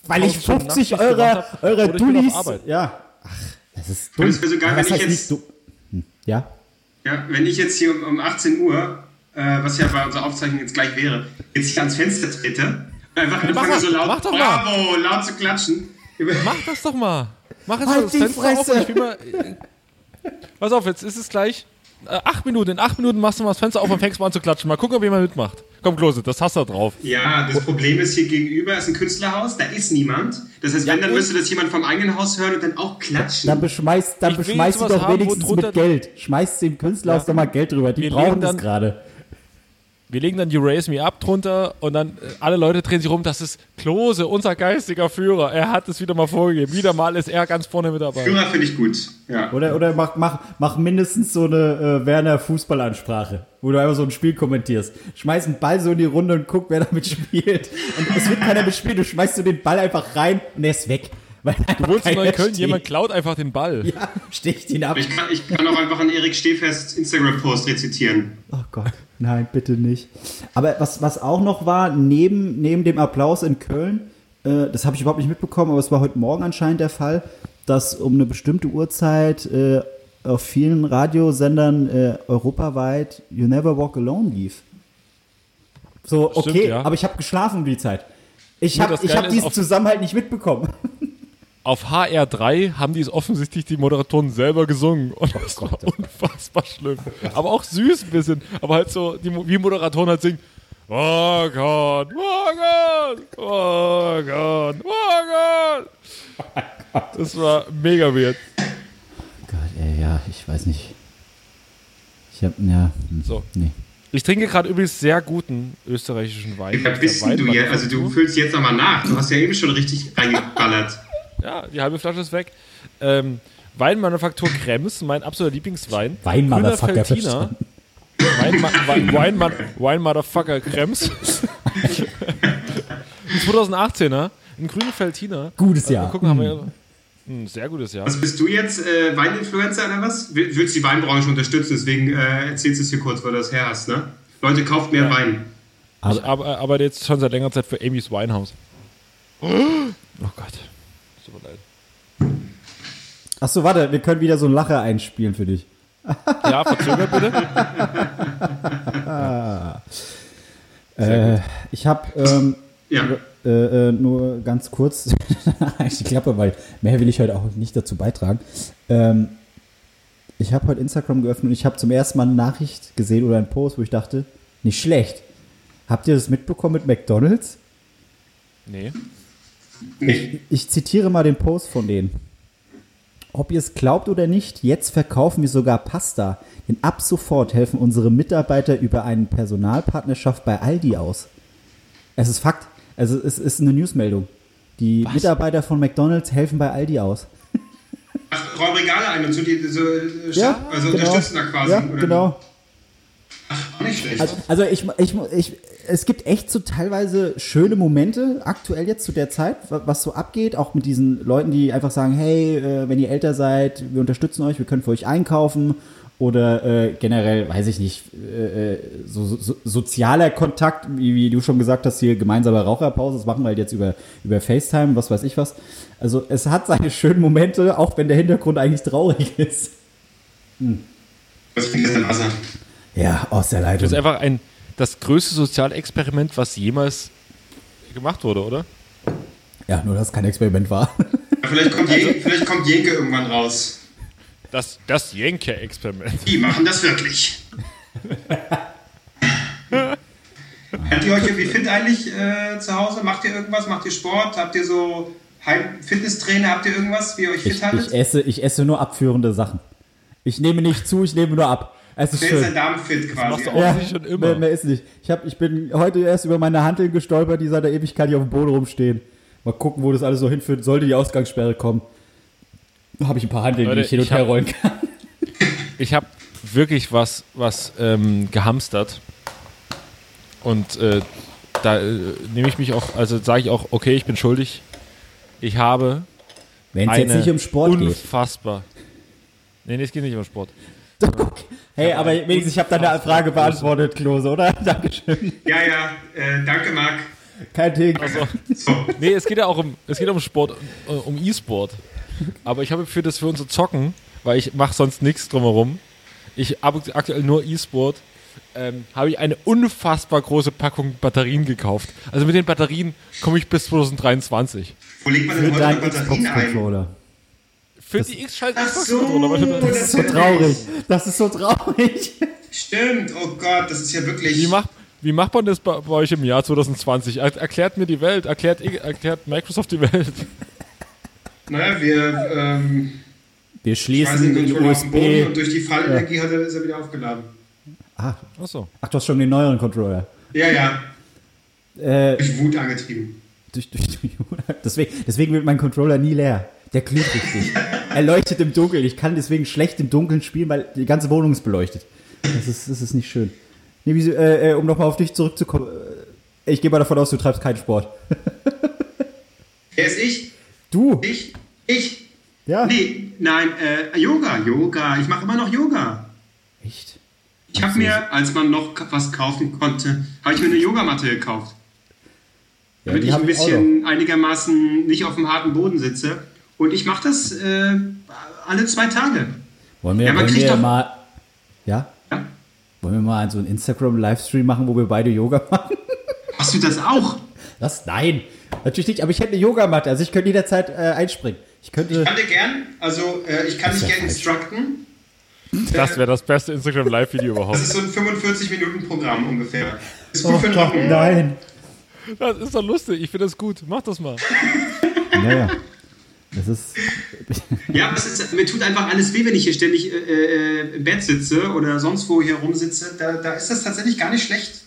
Weil ich 1000 Stunden 50 Nachtdienst eurer, gemacht hab, eurer oder ich bin auf Dullis. Arbeit. Ja. Ach, das ist dumm. es wäre so geil, wenn ich jetzt-? Hm. Ja. Ja, wenn ich jetzt hier um, um 18 Uhr, äh, was ja bei unserer Aufzeichnung jetzt gleich wäre, jetzt hier ans Fenster trete und einfach anfange doch- so laut, mach doch mal. bravo, laut zu klatschen. Mach das doch mal. Mach jetzt Halt mal das die Fenster auf Fresse. und ich will mal. äh, Pass auf, jetzt ist es gleich. Äh, acht Minuten. In acht Minuten machst du mal das Fenster auf und fängst mal an zu klatschen. Mal gucken, ob jemand mitmacht. Komm, Klose, das hast du da drauf. Ja, das Problem ist hier gegenüber ist ein Künstlerhaus, da ist niemand. Das heißt, wenn, dann und- müsste das jemand vom eigenen Haus hören und dann auch klatschen. Dann beschmeißt, dann Ich beschmeißt was doch haben, wenigstens mit Geld. Schmeißt dem Künstlerhaus Ja. doch mal Geld drüber. Die Wir brauchen das dann- gerade. Wir legen dann You Raise Me Up drunter und dann äh, alle Leute drehen sich rum. Das ist Klose, unser geistiger Führer. Er hat es wieder mal vorgegeben. Wieder mal ist er ganz vorne mit dabei. Führer finde ich gut. Ja. Oder, oder mach, mach, mach mindestens so eine äh, Werner Fußballansprache, wo du einfach so ein Spiel kommentierst. Schmeiß einen Ball so in die Runde und guck, wer damit spielt. Und es wird keiner bespielt. Du schmeißt so den Ball einfach rein und er ist weg. Weil Du wohnst in Neukölln, jemand klaut einfach den Ball. ja, sticht ihn ab. Ich kann, ich kann auch einfach einen Erik Stehfest Instagram-Post rezitieren. Oh Gott, nein, bitte nicht. Aber was, was auch noch war, neben, neben dem Applaus in Köln, äh, das habe ich überhaupt nicht mitbekommen, aber es war heute Morgen anscheinend der Fall, dass um eine bestimmte Uhrzeit äh, auf vielen Radiosendern äh, europaweit You Never Walk Alone lief. So, Stimmt, okay, ja. aber ich habe geschlafen um die Zeit. Ich habe hab diesen Zusammenhalt nicht mitbekommen. Auf HR3 haben die es offensichtlich die Moderatoren selber gesungen. Und das war unfassbar schlimm. Aber auch süß ein bisschen. Aber halt so, die, wie Moderatoren halt singen. Oh Gott, oh Gott, oh Gott, oh Gott. Das war mega weird. Gott, ey, ja, ich weiß nicht. Ich hab, ja, hm, So. nee. Ich trinke gerade übrigens sehr guten österreichischen Wein. Denn du jetzt? Also du füllst jetzt nochmal nach. Du hast ja eben schon richtig reingeballert. Ja, die halbe Flasche ist weg. Ähm, Weinmanufaktur Krems, mein absoluter Lieblingswein. Weinmotherfucker Grüner Veltliner. Wein, Wein, Wein, Wein, Wein Motherfucker Krems. Ein 2018er, ein grüner Feltiner. Gutes Mal Jahr. gucken, haben wir ein sehr gutes Jahr. Was bist du jetzt? Äh, Weininfluencer oder was? Will- Willst die Weinbranche unterstützen? Deswegen äh, erzählst du es hier kurz, weil du das her hast, ne? Leute, kauft mehr Wein. Ich ar- arbeite jetzt schon seit längerer Zeit für Amy's Weinhaus. Oh Gott. Tut mir leid. Achso, warte, wir können wieder so einen Lacher einspielen für dich. Ja, verzögert bitte. Äh, ich habe ähm, Ja. äh, äh, nur ganz kurz die Klappe, weil mehr will ich heute auch nicht dazu beitragen. Ähm, ich habe heute Instagram geöffnet und ich habe zum ersten Mal eine Nachricht gesehen oder einen Post, wo ich dachte, nicht schlecht. Habt ihr das mitbekommen mit McDonald's? Nee. Nee. Ich zitiere mal den Post von denen. Ob ihr es glaubt oder nicht, jetzt verkaufen wir sogar Pasta. Denn ab sofort helfen unsere Mitarbeiter über eine Personalpartnerschaft bei Aldi aus. Es ist Fakt. Also es ist eine Newsmeldung. Die Mitarbeiter von McDonald's helfen bei Aldi aus. Ach, räum Regale ein und so die so, Ja, also genau. unterstützen da quasi. Ja, oder? genau. Ach, auch nicht schlecht. Also, also ich, ich, ich, es gibt echt so teilweise schöne Momente, aktuell jetzt zu der Zeit, wa- was so abgeht, auch mit diesen Leuten, die einfach sagen, hey, äh, wenn ihr älter seid, wir unterstützen euch, wir können für euch einkaufen oder äh, generell, weiß ich nicht, äh, äh, so, so, so sozialer Kontakt, wie, wie du schon gesagt hast, hier gemeinsame Raucherpause, das machen wir halt jetzt über, über FaceTime, was weiß ich was. Also es hat seine schönen Momente, auch wenn der Hintergrund eigentlich traurig ist. Was findest du denn Wasser? Ja, aus der Leitung. Das ist einfach ein, das größte Sozialexperiment, was jemals gemacht wurde, oder? Ja, nur dass es kein Experiment war. Ja, Vielleicht kommt, Jen, vielleicht kommt Jenke irgendwann raus. Das, das Jenke-Experiment. Die machen das wirklich. Habt ihr euch irgendwie fit eigentlich äh, zu Hause? Macht ihr irgendwas? Macht ihr Sport? Habt ihr so Heim Fitnesstrainer? Habt ihr irgendwas, wie ihr euch fit Ich, haltet? ich, esse, ich esse nur abführende Sachen. Ich nehme nicht zu, ich nehme nur ab. Es ist schön. Darm fit quasi? machst du auch. Offensichtlich schon immer. Mehr, mehr ist nicht. Ich, hab, ich bin heute erst über meine Hanteln gestolpert, die seit der Ewigkeit hier auf dem Boden rumstehen. Mal gucken, wo das alles so hinführt. Sollte die Ausgangssperre kommen, habe ich ein paar Hanteln, Leute, die ich hin und her rollen kann. Ich habe wirklich was, was ähm, gehamstert. Und äh, da äh, nehme ich mich auch, also sage ich auch, okay, ich bin schuldig. Ich habe Wenn es jetzt nicht um Sport geht. unfassbar. Nee, nee, es geht nicht um Sport. Hey, aber wenigstens, ich habe deine Frage beantwortet, Klose, oder? Dankeschön. Ja, ja. Äh, danke, Marc. Kein Ding. Also, So. nee, es geht ja auch um, es geht um Sport, äh, um E-Sport. Aber ich habe für das für unser Zocken, weil ich mache sonst nichts drumherum. Ich habe aktuell nur E-Sport. Ähm, habe ich eine unfassbar große Packung Batterien gekauft. Also mit den Batterien komme ich bis 2023. Wo legt man denn heute Batterien ein? Für die X-Schalt Ach so, du- Das ist so traurig. Das ist so traurig. Stimmt, oh Gott, das ist ja wirklich. Wie macht, wie macht man das bei, bei euch im Jahr 2020? Er, erklärt mir die Welt, erklärt, erklärt Microsoft die Welt. Naja, wir ähm, Wir schließen den den Controller auf den Boden USB. und durch die Fallenergie hat er, ist er wieder aufgeladen. Ah, Achso. ach, du hast schon den neueren Controller. Ja, ja, Äh, durch Wut angetrieben. durch, durch, durch, deswegen, deswegen wird mein Controller nie leer. Der glüht richtig. er leuchtet im Dunkeln. Ich kann deswegen schlecht im Dunkeln spielen, weil die ganze Wohnung ist beleuchtet. Das ist, das ist nicht schön. Nee, wieso, äh, äh, um nochmal auf dich zurückzukommen. äh, Ich gehe mal davon aus, du treibst keinen Sport. Wer ist ich? Du? Ich? Ich? Ja. Nee, nein, äh, Yoga, Yoga. Ich mache immer noch Yoga. Echt? Ich habe mir, als man noch was kaufen konnte, habe ich mir eine Yogamatte gekauft. Ja, damit ich ein bisschen einigermaßen nicht auf dem harten Boden sitze. Und ich mache das äh, alle zwei Tage. Wollen wir, Ja, wollen wir doch- mal. Ja? Ja? Wollen wir mal so einen Instagram-Livestream machen, wo wir beide Yoga machen? Machst du das auch? Was? Nein. Natürlich nicht, aber ich hätte eine Yogamatte, also ich könnte jederzeit äh, einspringen. Ich könnte. Ich kann dir gern, also äh, ich kann Das dich gern instructen. Das wäre das beste Instagram-Live-Video Das überhaupt. ist so ein 45-Minuten-Programm ungefähr. Ist Oh gut für den Gott, Rücken. nein. Das ist doch lustig, ich finde das gut. Mach das mal. Naja. Das ist. Ja, es ist, mir tut einfach alles weh, wenn ich hier ständig äh, äh, im Bett sitze oder sonst wo hier rumsitze. Da, da ist das tatsächlich gar nicht schlecht.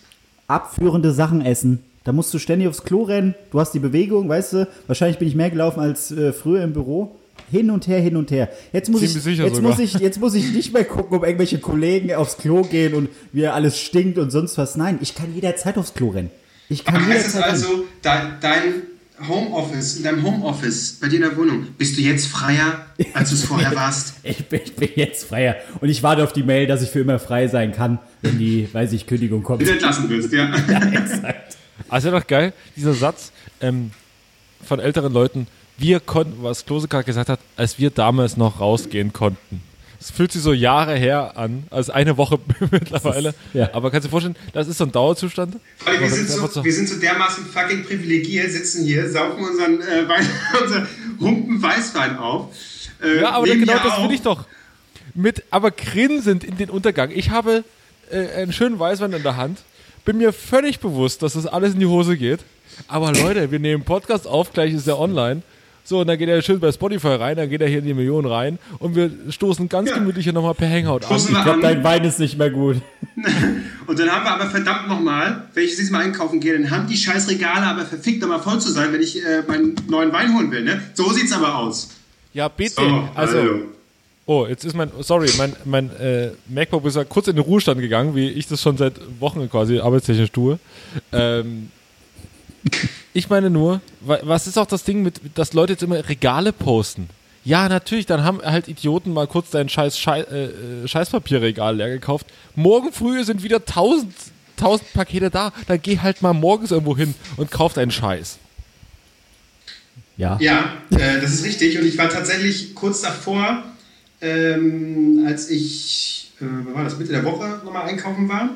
abführende Sachen essen. Da musst du ständig aufs Klo rennen. Du hast die Bewegung, weißt du? Wahrscheinlich bin ich mehr gelaufen als äh, früher im Büro. Hin und her, hin und her. Jetzt muss, ich, Ziemlich jetzt, sogar. muss ich, jetzt muss ich nicht mehr gucken, ob irgendwelche Kollegen aufs Klo gehen und wie alles stinkt und sonst was. Nein, ich kann jederzeit aufs Klo rennen. Ich kann Aber heißt es also, dein, dein Homeoffice, in deinem Homeoffice, bei dir in der Wohnung, bist du jetzt freier, als du es vorher warst? Ich bin, ich bin jetzt freier. Und ich warte auf die Mail, dass ich für immer frei sein kann, wenn die, weiß ich, Kündigung kommt. Wenn du entlassen wirst, ja. Exakt. Also doch geil, dieser Satz ähm, von älteren Leuten, wir konnten, was Klose gerade gesagt hat, als wir damals noch rausgehen konnten. Es fühlt sich so Jahre her an, als eine Woche mittlerweile. ja. Aber kannst du dir vorstellen, das ist so ein Dauerzustand? Weil wir sind, ist einfach so, wir sind so dermaßen fucking privilegiert, sitzen hier, saufen unseren, äh, Wein, unser Humpen Weißwein auf. Äh, Ja, aber genau das will ich doch. Mit aber grinsend in den Untergang. Ich habe äh, einen schönen Weißwein in der Hand, bin mir völlig bewusst, dass das alles in die Hose geht. Aber Leute, wir nehmen Podcast auf, gleich ist er online. So, und dann geht er schön bei Spotify rein, dann geht er hier in die Millionen rein und wir stoßen ganz Ja. gemütlich hier nochmal per Hangout an. Stoßen Ich wir glaube, an. dein Wein ist nicht mehr gut. Und dann haben wir aber verdammt nochmal, wenn ich das nächste Mal einkaufen gehe, dann haben die scheiß Regale aber verfickt nochmal voll zu sein, wenn ich äh, meinen neuen Wein holen will. Ne? So sieht's aber aus. Ja, bitte. So, also, oh, jetzt ist mein, sorry, mein, mein äh, MacBook ist ja kurz in den Ruhestand gegangen, wie ich das schon seit Wochen quasi arbeitstechnisch tue. Ähm, ich meine nur, wa- was ist auch das Ding mit, dass Leute jetzt immer Regale posten? Ja, natürlich, dann haben halt Idioten mal kurz dein scheiß Schei äh, äh, Scheißpapierregal leer gekauft. Morgen früh sind wieder tausend, tausend Pakete da. Dann geh halt mal morgens irgendwo hin und kauf deinen Scheiß. Ja. Ja, äh, das ist richtig. Und ich war tatsächlich kurz davor, ähm, als ich, äh, wann war das, Mitte der Woche nochmal einkaufen war,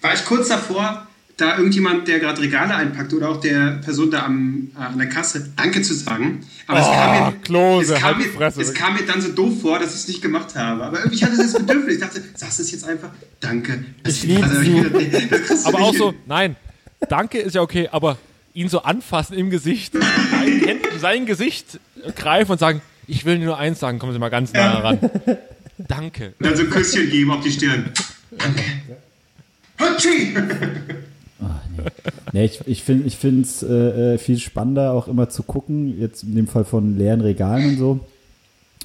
war ich kurz davor, da irgendjemand, der gerade Regale einpackt oder auch der Person da am, äh, an der Kasse Danke zu sagen. Aber es, Oh, kam mir, Klose, es, kam mir, es kam mir dann so doof vor, dass ich es nicht gemacht habe. Aber irgendwie hatte ich das Bedürfnis. Ich dachte, sagst du es jetzt einfach? Danke. Ich lieb's Also, das du Aber auch so, nein, danke ist ja okay, aber ihn so anfassen im Gesicht, sein, sein Gesicht greifen und sagen, ich will nur eins sagen, kommen Sie mal ganz nah ran. Danke. Und dann so ein Küsschen geben auf die Stirn. Danke. Hatschi! Nee, ich, ich finde es ich äh, äh, viel spannender, auch immer zu gucken, jetzt in dem Fall von leeren Regalen und so.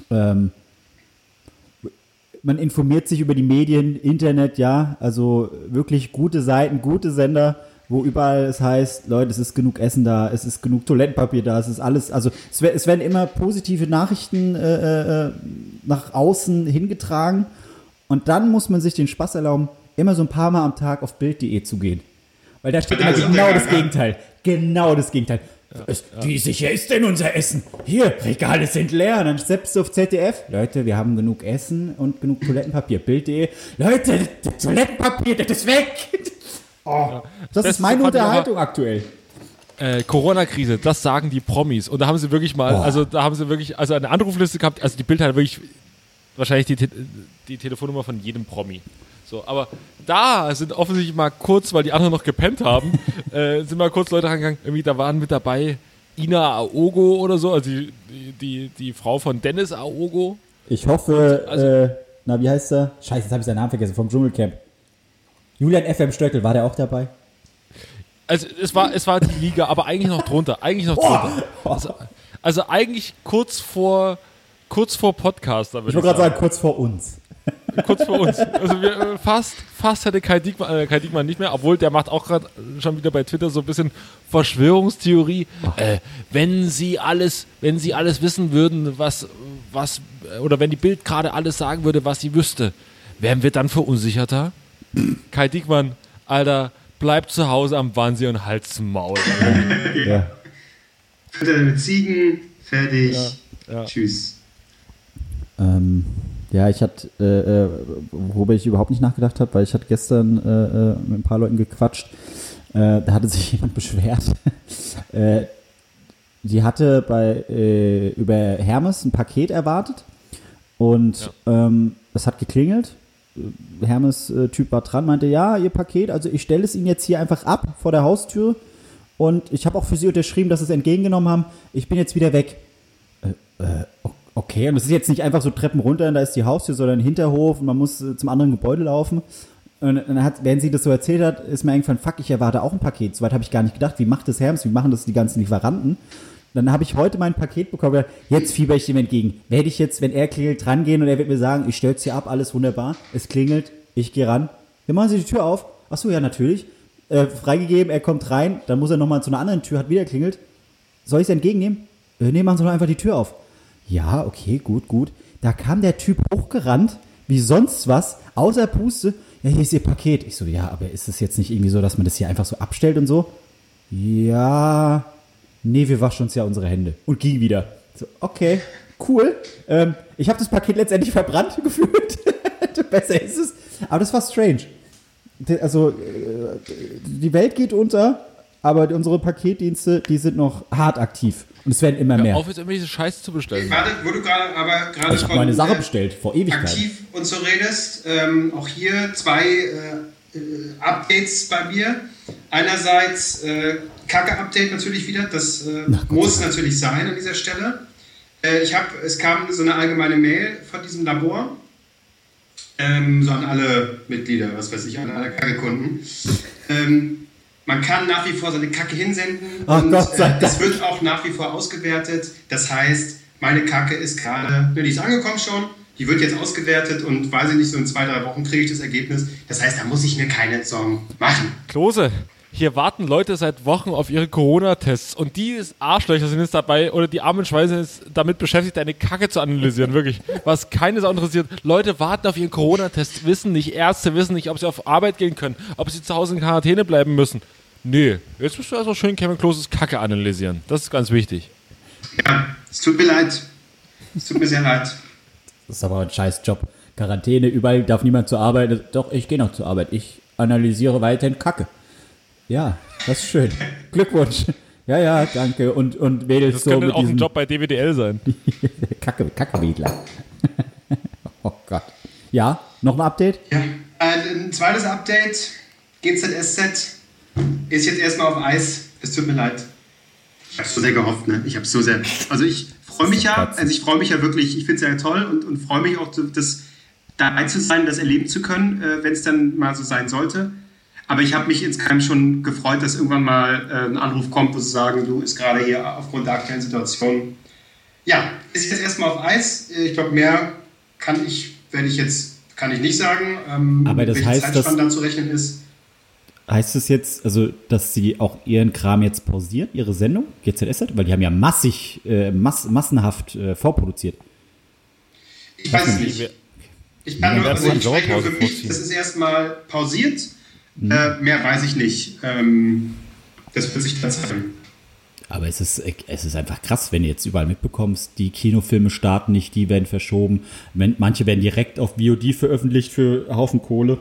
Ähm, man informiert sich über die Medien, Internet, ja, also wirklich gute Seiten, gute Sender, wo überall es heißt, Leute, es ist genug Essen da, es ist genug Toilettenpapier da, es ist alles, also es, es werden immer positive Nachrichten äh, äh, nach außen hingetragen und dann muss man sich den Spaß erlauben, immer so ein paar Mal am Tag auf Bild.de zu gehen. Weil da steht immer ist genau das ja. Gegenteil. Genau das Gegenteil. Es, Wie sicher ist denn unser Essen? Hier, Regale sind leer. Und dann selbst du auf ZDF. Leute, wir haben genug Essen und genug Toilettenpapier. Bild.de. Leute, das Toilettenpapier, das ist weg. Oh, das ist Beste meine ich aber- Unterhaltung aktuell. Äh, Corona-Krise, das sagen die Promis. Und da haben sie wirklich mal, also da haben sie wirklich, also eine Anrufliste gehabt, also die Bild hat wirklich wahrscheinlich die, die Telefonnummer von jedem Promi. So, aber da sind offensichtlich mal kurz, weil die anderen noch gepennt haben, äh, sind mal kurz Leute rangegangen, irgendwie da waren mit dabei Ina Aogo oder so, also die, die, die, Frau von Dennis Aogo. Ich hoffe, also- äh, na, wie heißt er? Scheiße, jetzt habe ich seinen Namen vergessen, vom Dschungelcamp. Julian FM Stöckel, war der auch dabei? Also es war, es war die Liga, aber eigentlich noch drunter, eigentlich noch drunter. Also, also eigentlich kurz vor, kurz vor Podcaster, würde Ich ich, wollte gerade sagen, kurz vor uns. Kurz vor uns. Also wir, äh, fast, fast hätte Kai Diekmann, äh, Kai Diekmann nicht mehr, obwohl der macht auch gerade schon wieder bei Twitter so ein bisschen Verschwörungstheorie. Äh, wenn sie alles, wenn sie alles wissen würden, was, was, oder wenn die Bild gerade alles sagen würde, was sie wüsste, wären wir dann verunsicherter? Kai Diekmann, Alter, bleib zu Hause am Wannsee und halt's Maul. Ja. Fütter mit Ziegen, fertig. ja. Tschüss. Ähm, ja, ich hatte, äh, äh, worüber ich überhaupt nicht nachgedacht habe, weil ich hatte gestern äh, äh, mit ein paar Leuten gequatscht. Äh, da hatte sich jemand beschwert. äh, die hatte bei äh, über Hermes ein Paket erwartet und ähm, es hat geklingelt. Hermes-Typ war dran, meinte, ja, ihr Paket, also ich stelle es Ihnen jetzt hier einfach ab vor der Haustür und ich habe auch für Sie unterschrieben, dass Sie es entgegengenommen haben. Ich bin jetzt wieder weg. Äh, Okay, und es ist jetzt nicht einfach so Treppen runter und da ist die Haustür, sondern ein Hinterhof und man muss äh, zum anderen Gebäude laufen. Und dann hat, während sie das so erzählt hat, ist mir eingefallen, fuck, ich erwarte auch ein Paket. Soweit habe ich gar nicht gedacht. Wie macht das Hermes? Wie machen das die ganzen Lieferanten? Dann habe ich heute mein Paket bekommen. Jetzt fieber ich dem entgegen. Werde ich jetzt, wenn er klingelt, dran gehen und er wird mir sagen, ich stell's hier ab, alles wunderbar. Es klingelt, ich gehe ran. Ja, machen Sie die Tür auf. Ach so, ja, natürlich. Äh, freigegeben, er kommt rein, dann muss er nochmal zu einer anderen Tür, hat wieder klingelt. Soll ich es entgegennehmen? Äh, nee, machen Sie doch einfach die Tür auf. Ja, okay, gut, gut. Da kam der Typ hochgerannt, wie sonst was, außer Puste. Ja, hier ist Ihr Paket. Ich so, ja, aber ist es jetzt nicht irgendwie so, dass man das hier einfach so abstellt und so? Ja, nee, wir waschen uns ja unsere Hände. Und ging wieder. So, okay, cool. Ähm, ich habe das Paket letztendlich verbrannt gefühlt. Besser ist es. Aber das war strange. Also, äh, die Welt geht unter, aber unsere Paketdienste, die sind noch hart aktiv. Und es werden immer mehr. auf, jetzt irgendwelche Scheiße zu bestellen. Warte, wo du gerade aber gerade Ich habe meine Sache äh, bestellt, vor Ewigkeit. aktiv und so redest, ähm, auch hier zwei äh, äh, Updates bei mir. Einerseits äh, Kacke-Update natürlich wieder, das äh, muss natürlich sein an dieser Stelle. Äh, ich habe, es kam so eine allgemeine Mail von diesem Labor, ähm, so an alle Mitglieder, was weiß ich, an alle Kacke-Kunden. Ähm, man kann nach wie vor seine Kacke hinsenden Ach, und Gott sei äh, es wird auch nach wie vor ausgewertet. Das heißt, meine Kacke ist gerade, ne, die ist angekommen schon, die wird jetzt ausgewertet und weiß ich nicht, so in zwei, drei Wochen kriege ich das Ergebnis. Das heißt, da muss ich mir keine Sorgen machen. Klose, hier warten Leute seit Wochen auf ihre Corona-Tests und die Arschlöcher sind jetzt dabei oder die armen Schweine sind jetzt damit beschäftigt, deine Kacke zu analysieren, wirklich. Was keine Sau interessiert. Leute warten auf ihren Corona-Test, wissen nicht, Ärzte wissen nicht, ob sie auf Arbeit gehen können, ob sie zu Hause in Quarantäne bleiben müssen. Nee, jetzt musst du also schön Kevin Kloses Kacke analysieren. Das ist ganz wichtig. Ja, es tut mir leid. Es tut mir sehr leid. Das ist aber ein scheiß Job. Quarantäne, überall darf niemand zur Arbeit. Doch, ich gehe noch zur Arbeit. Ich analysiere weiterhin Kacke. Ja, das ist schön. Glückwunsch. Ja, ja, danke. Und, und wedelt Das so könnte mit auch ein Job bei DWDL sein. Kacke, Kackewedler. oh Gott. Ja, noch ein Update? Ja. Äh, ein zweites Update. GZSZ ist jetzt erstmal auf Eis. Es tut mir leid. Ich habe so sehr gehofft, ne? Ich habe so sehr. Also ich freue mich ja, also ich freue mich ja wirklich, ich finde es ja toll und, und freue mich auch, das dabei zu sein, das erleben zu können, äh, wenn es dann mal so sein sollte. Aber ich habe mich insgeheim schon gefreut, dass irgendwann mal äh, ein Anruf kommt, wo sie sagen, du ist gerade hier aufgrund der aktuellen Situation. Ja, ist jetzt erstmal auf Eis. Ich glaube, mehr kann ich, werde ich jetzt, kann ich nicht sagen. Ähm, Aber das welche heißt, Zeitspanne dass- dann zu rechnen ist. Heißt es jetzt, also, dass sie auch ihren Kram jetzt pausieren, ihre Sendung, GZSZ? Weil die haben ja massig, äh, mass, massenhaft äh, vorproduziert. Ich weiß es nicht. Ich kann nur, also ich spreche nur für mich, das ist erstmal pausiert. Mhm. Äh, mehr weiß ich nicht. Ähm, das wird sich dann zeigen. Aber es ist, es ist einfach krass, wenn du jetzt überall mitbekommst, die Kinofilme starten nicht, die werden verschoben. Wenn, manche werden direkt auf VOD veröffentlicht für Haufen Kohle.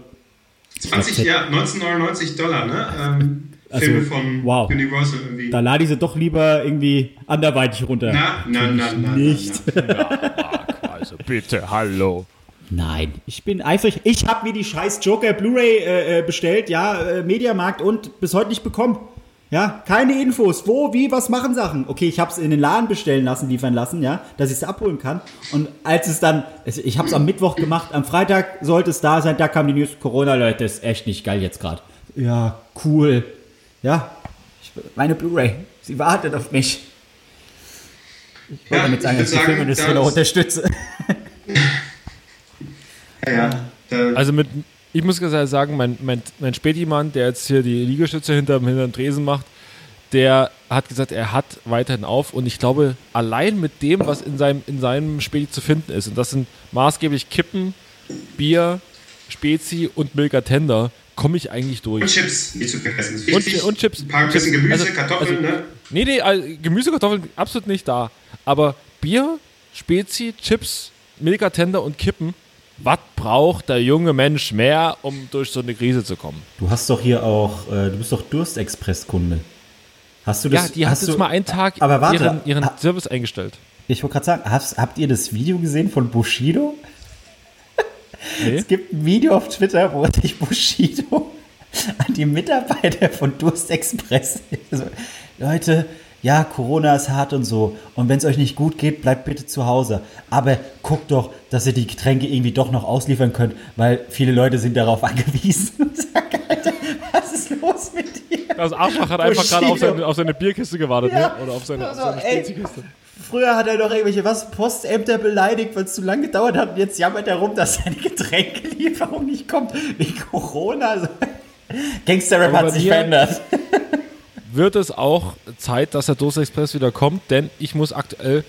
20, glaub, ja, 1999 Dollar, ne? Ähm, Also, Filme von wow. Universal irgendwie. Da lade ich sie doch lieber irgendwie anderweitig runter. na, na, na, na, na, Nicht. na. Also bitte, hallo. Nein, ich bin eifrig. Ich habe mir die scheiß Joker Blu-ray äh, äh, bestellt, ja, äh, Mediamarkt und bis heute nicht bekommen. Ja, keine Infos. Wo, wie, was machen Sachen? Okay, ich habe es in den Laden bestellen lassen, liefern lassen, ja, dass ich es abholen kann. Und als es dann, es- ich habe es am Mittwoch gemacht, am Freitag sollte es da sein, da kam die News, Corona, Leute, ist echt nicht geil jetzt gerade. Ja, cool. Ja, ich, meine Blu-ray, sie wartet auf mich. Ich wollte Ja, damit sagen, dass ich die Filmindustrie noch unterstütze. Ja, Also mit, ich muss ganz ehrlich sagen, mein, mein, mein Spätimann, der jetzt hier die Liegestütze hinter, dem Tresen macht, der hat gesagt, er hat weiterhin auf und ich glaube, allein mit dem, was in seinem, in seinem Späti zu finden ist, und das sind maßgeblich Kippen, Bier, Spezi und Milka Tender, komme ich eigentlich durch. und Chips, nicht zu vergessen. Und, und Chips. Ein paar bisschen Gemüse, Also- Kartoffeln, also- ne? Nee, nee, äh, Gemüse, Kartoffeln absolut nicht da. Aber Bier, Spezi, Chips, Milka Tender und Kippen, was braucht der junge Mensch mehr, um durch so eine Krise zu kommen? Du hast doch hier auch, äh, du bist doch Durstexpress-Kunde. Hast du das? ja, die hat hast jetzt du, mal einen Tag aber warte, ihren, ihren ha- Service eingestellt. Ich wollte gerade sagen, hast, habt ihr das Video gesehen von Bushido? Nee? Es gibt ein Video auf Twitter, wo sich Bushido an die Mitarbeiter von Durstexpress. Also, Leute, ja, Corona ist hart und so. Und wenn es euch nicht gut geht, bleibt bitte zu Hause. Aber guckt doch, dass ihr die Getränke irgendwie doch noch ausliefern könnt, weil viele Leute sind darauf angewiesen. Und sagen, Alter, was ist los mit dir? Das Arschloch hat einfach gerade auf seine, auf seine Bierkiste gewartet, Ja. ne? Oder auf seine, auf Also, seine ey. Spezikiste. Früher hat er doch irgendwelche was Postämter beleidigt, weil es zu lange gedauert hat. Und jetzt jammert er rum, dass seine Getränkelieferung nicht kommt wegen Corona. Also, Gangster-Rap hat sich verändert. Wird es auch Zeit, dass der Dose Express wieder kommt, denn ich muss aktuell,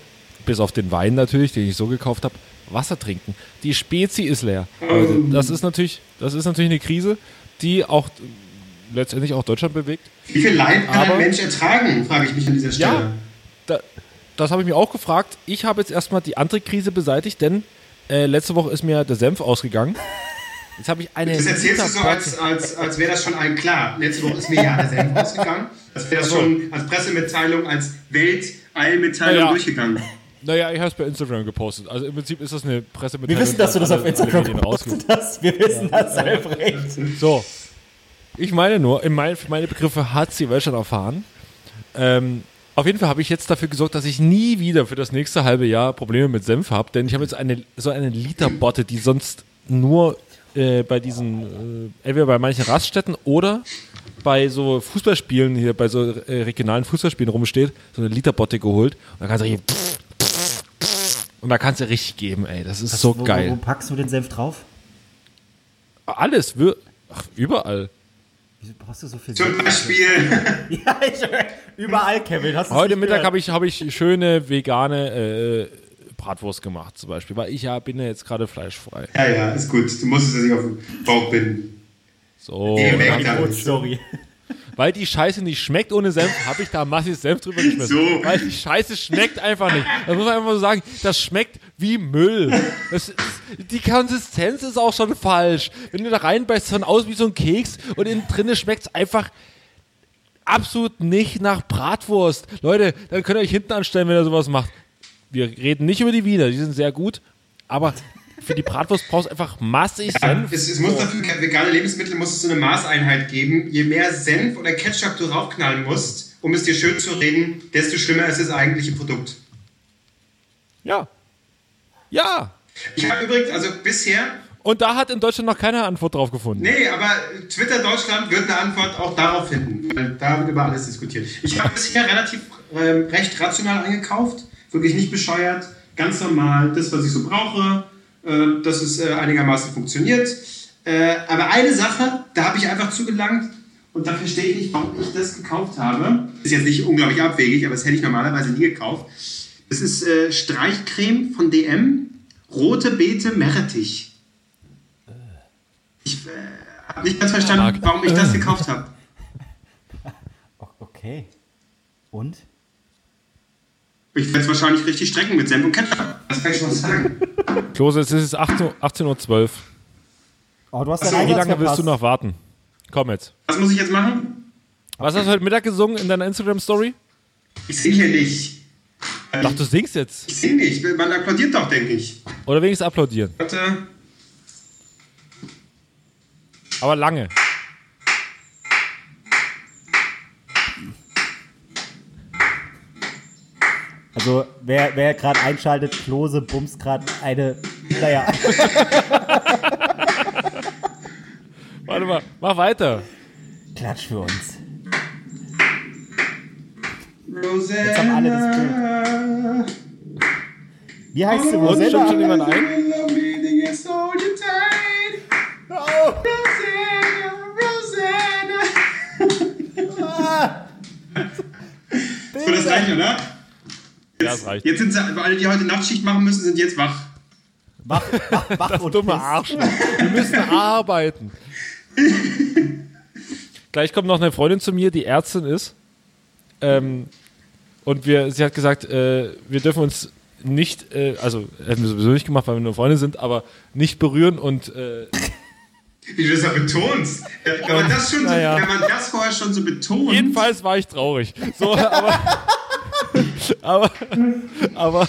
bis auf den Wein natürlich, den ich so gekauft habe, Wasser trinken. Die Spezi ist leer. Leute, das ist natürlich, das ist natürlich eine Krise, die auch letztendlich auch Deutschland bewegt. Wie viel Leid kann Aber- ein Mensch ertragen, frage ich mich an dieser Stelle. Ja. Da, das habe ich mir auch gefragt. Ich habe jetzt erstmal die andere Krise beseitigt, denn äh, letzte Woche ist mir der Senf ausgegangen. Jetzt habe ich eine. Das erzählst du so, als, als, als wäre das schon allen klar. Letzte Woche ist mir ja der Senf ausgegangen. Das wäre schon als Pressemitteilung, als Welteilmitteilung Naja. durchgegangen. Naja, ich habe es bei Instagram gepostet. Also im Prinzip ist das eine Pressemitteilung. Wir wissen, dass du das auf Instagram gepostet hast. Wir wissen das, Albrecht. So. Ich meine nur, in mein, für meine Begriffe hat sie Welt schon erfahren. Ähm, auf jeden Fall habe ich jetzt dafür gesorgt, dass ich nie wieder für das nächste halbe Jahr Probleme mit Senf habe, denn ich habe jetzt eine, so eine Literbotte, die sonst nur äh, bei diesen, äh, entweder bei manchen Raststätten oder bei so Fußballspielen hier, bei so äh, regionalen Fußballspielen rumsteht, so eine Literbotte geholt und da kannst du hier und da kannst du richtig geben, ey, das ist so wo, geil. Wo, wo packst du den Senf drauf? Alles, wir, ach, überall. Wieso brauchst du so viel Zum Senf? Beispiel, Ja, ich, überall, Kevin. Heute Mittag habe ich, hab ich schöne vegane äh, Bratwurst gemacht, zum Beispiel, weil ich ja bin ja jetzt gerade fleischfrei. ja, ja, ist gut. Du musst es ja nicht auf den Bauch binden. So, dann-. Brotstory. weil die Scheiße nicht schmeckt ohne Senf, habe ich da massiv Senf drüber geschmissen. So. Weil die Scheiße schmeckt einfach nicht. Das muss man einfach so sagen, das schmeckt wie Müll. Das ist, die Konsistenz ist auch schon falsch. Wenn du da reinbeißt, es aus wie so ein Keks und innen drinne schmeckt es einfach absolut nicht nach Bratwurst. Leute, dann könnt ihr euch hinten anstellen, wenn ihr sowas macht. Wir reden nicht über die Wiener, die sind sehr gut, aber für die Bratwurst brauchst du einfach massig Senf. Es, es muss dafür vegane Lebensmittel muss es so eine Maßeinheit geben. Je mehr Senf oder Ketchup du raufknallen musst, um es dir schön zu reden, desto schlimmer ist das eigentliche Produkt. Ja. Ja. Ich habe übrigens, also bisher, Und da hat in Deutschland noch keine Antwort drauf gefunden. nee, aber Twitter Deutschland wird eine Antwort auch darauf finden, weil da wird über alles diskutiert. Ich habe bisher relativ ähm, recht rational eingekauft, wirklich nicht bescheuert, ganz normal, das, was ich so brauche, äh, dass es äh, einigermaßen funktioniert. Äh, aber eine Sache, da habe ich einfach zugelangt und da verstehe ich nicht, warum ich das gekauft habe. Ist jetzt nicht unglaublich abwegig, aber das hätte ich normalerweise nie gekauft. Das ist Streichcreme von DM, rote Beete Meerrettich. Ich habe nicht ganz verstanden, warum ich das gekauft habe. Okay. Und? Ich werde es wahrscheinlich richtig strecken mit Senf und Ketchup. Das kann ich schon mal sagen. Klose, es ist 18 Uhr- 18.12 Uhr. Oh, du hast Ach so, deinen Wie lange willst du noch warten? Komm jetzt. Was muss ich jetzt machen? Was hast du heute Mittag gesungen in deiner Instagram-Story? Ich singe hier nicht. Ach, du singst jetzt. Ich singe nicht. Man applaudiert doch, denke ich. Oder wenigstens applaudieren. Warte. Aber lange. Also, wer, wer gerade einschaltet, Klose bumst gerade eine. Naja, Warte mal, mach weiter. Klatsch für uns. Rosanna. Jetzt haben alle das Bild. Wie heißt sie? Und stimmt schon Rosanna? jemand ein? Oh. Rosanna, Rosanna. So, das reicht, oder? Ja, das reicht. Jetzt sind sie, alle, die heute Nachtschicht machen müssen, sind jetzt wach. Wach, wach, wach und Dumme. Arsch. Wir müssen arbeiten. Gleich kommt noch eine Freundin zu mir, die Ärztin ist. Ähm, und wir, sie hat gesagt, äh, wir dürfen uns nicht, äh, also hätten wir sowieso nicht gemacht, weil wir nur Freunde sind, aber nicht berühren und äh, Wie du das ja betonst. Wenn man das, schon so, wenn man das vorher schon so betont. jedenfalls war ich traurig. So, aber, aber, aber,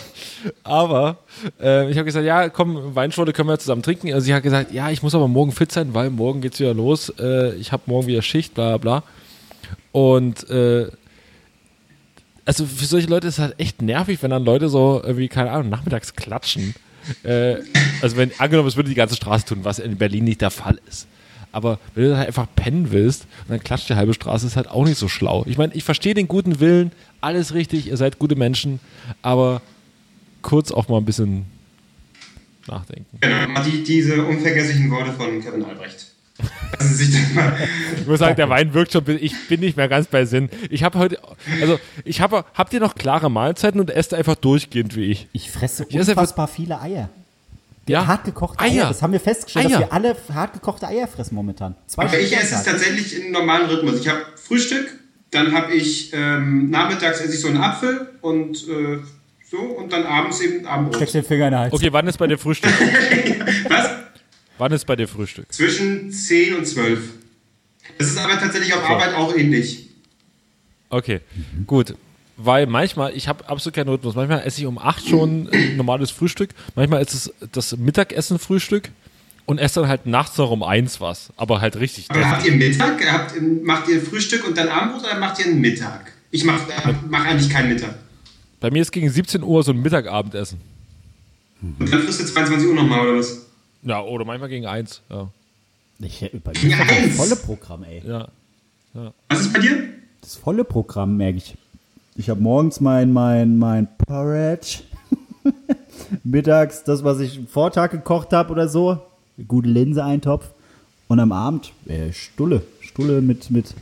aber, äh, ich habe gesagt, ja, komm, Weinschorle können wir zusammen trinken. Also sie hat gesagt, ja, ich muss aber morgen fit sein, weil morgen geht's wieder los. Äh, ich habe morgen wieder Schicht, bla bla. Und äh, also für solche Leute ist es halt echt nervig, wenn dann Leute so irgendwie, keine Ahnung, nachmittags klatschen. Äh, also wenn, angenommen, es würde die ganze Straße tun, was in Berlin nicht der Fall ist. Aber wenn du halt einfach pennen willst und dann klatscht die halbe Straße, ist halt auch nicht so schlau. Ich meine, ich verstehe den guten Willen, alles richtig, ihr seid gute Menschen, aber kurz auch mal ein bisschen nachdenken. Genau, die, diese unvergesslichen Worte von Kevin Albrecht. Lassen Sie sich das mal. Ich muss sagen, der Wein wirkt schon, ich bin nicht mehr ganz bei Sinn. Ich habe heute, also ich habe, habt ihr noch klare Mahlzeiten und esst einfach durchgehend wie ich? Ich fresse einfach- unfassbar viele Eier. Ja. Hartgekochte Eier. Eier. Das haben wir festgestellt, Eier. dass wir alle hartgekochte Eier fressen momentan. Zwei Aber ich esse es tatsächlich in einem normalen Rhythmus. Ich habe Frühstück, dann habe ich ähm, nachmittags esse ich so einen Apfel und äh, so und dann abends eben Abendbrot. Steckst den Finger in den Hals. Okay, wann ist bei dir Frühstück? Was? wann ist bei dir Frühstück? Zwischen 10 und 12. Das ist aber tatsächlich auf Arbeit auch ähnlich. Okay, gut. Weil manchmal, ich habe absolut keinen Rhythmus. Manchmal esse ich um 8 schon ein normales Frühstück. Manchmal ist es das Mittagessen-Frühstück und esse dann halt nachts noch um 1 was. Aber halt richtig. Aber habt ihr Mittag? Habt, macht ihr Frühstück und dann Abendbrot oder macht ihr einen Mittag? Ich mache mach eigentlich keinen Mittag. Bei mir ist gegen 17 Uhr so ein Mittagabendessen. Und dann frisst ihr 22 Uhr nochmal oder was? Ja, oder manchmal gegen 1. Ja. Ich, bei mir ist das volle Programm, ey. ja. Was ist bei dir? Das volle Programm, merke ich. Ich habe morgens mein, mein, mein Porridge. Mittags das, was ich am Vortag gekocht habe oder so. Gute Linse-Eintopf. Und am Abend äh, Stulle. Stulle mit, mit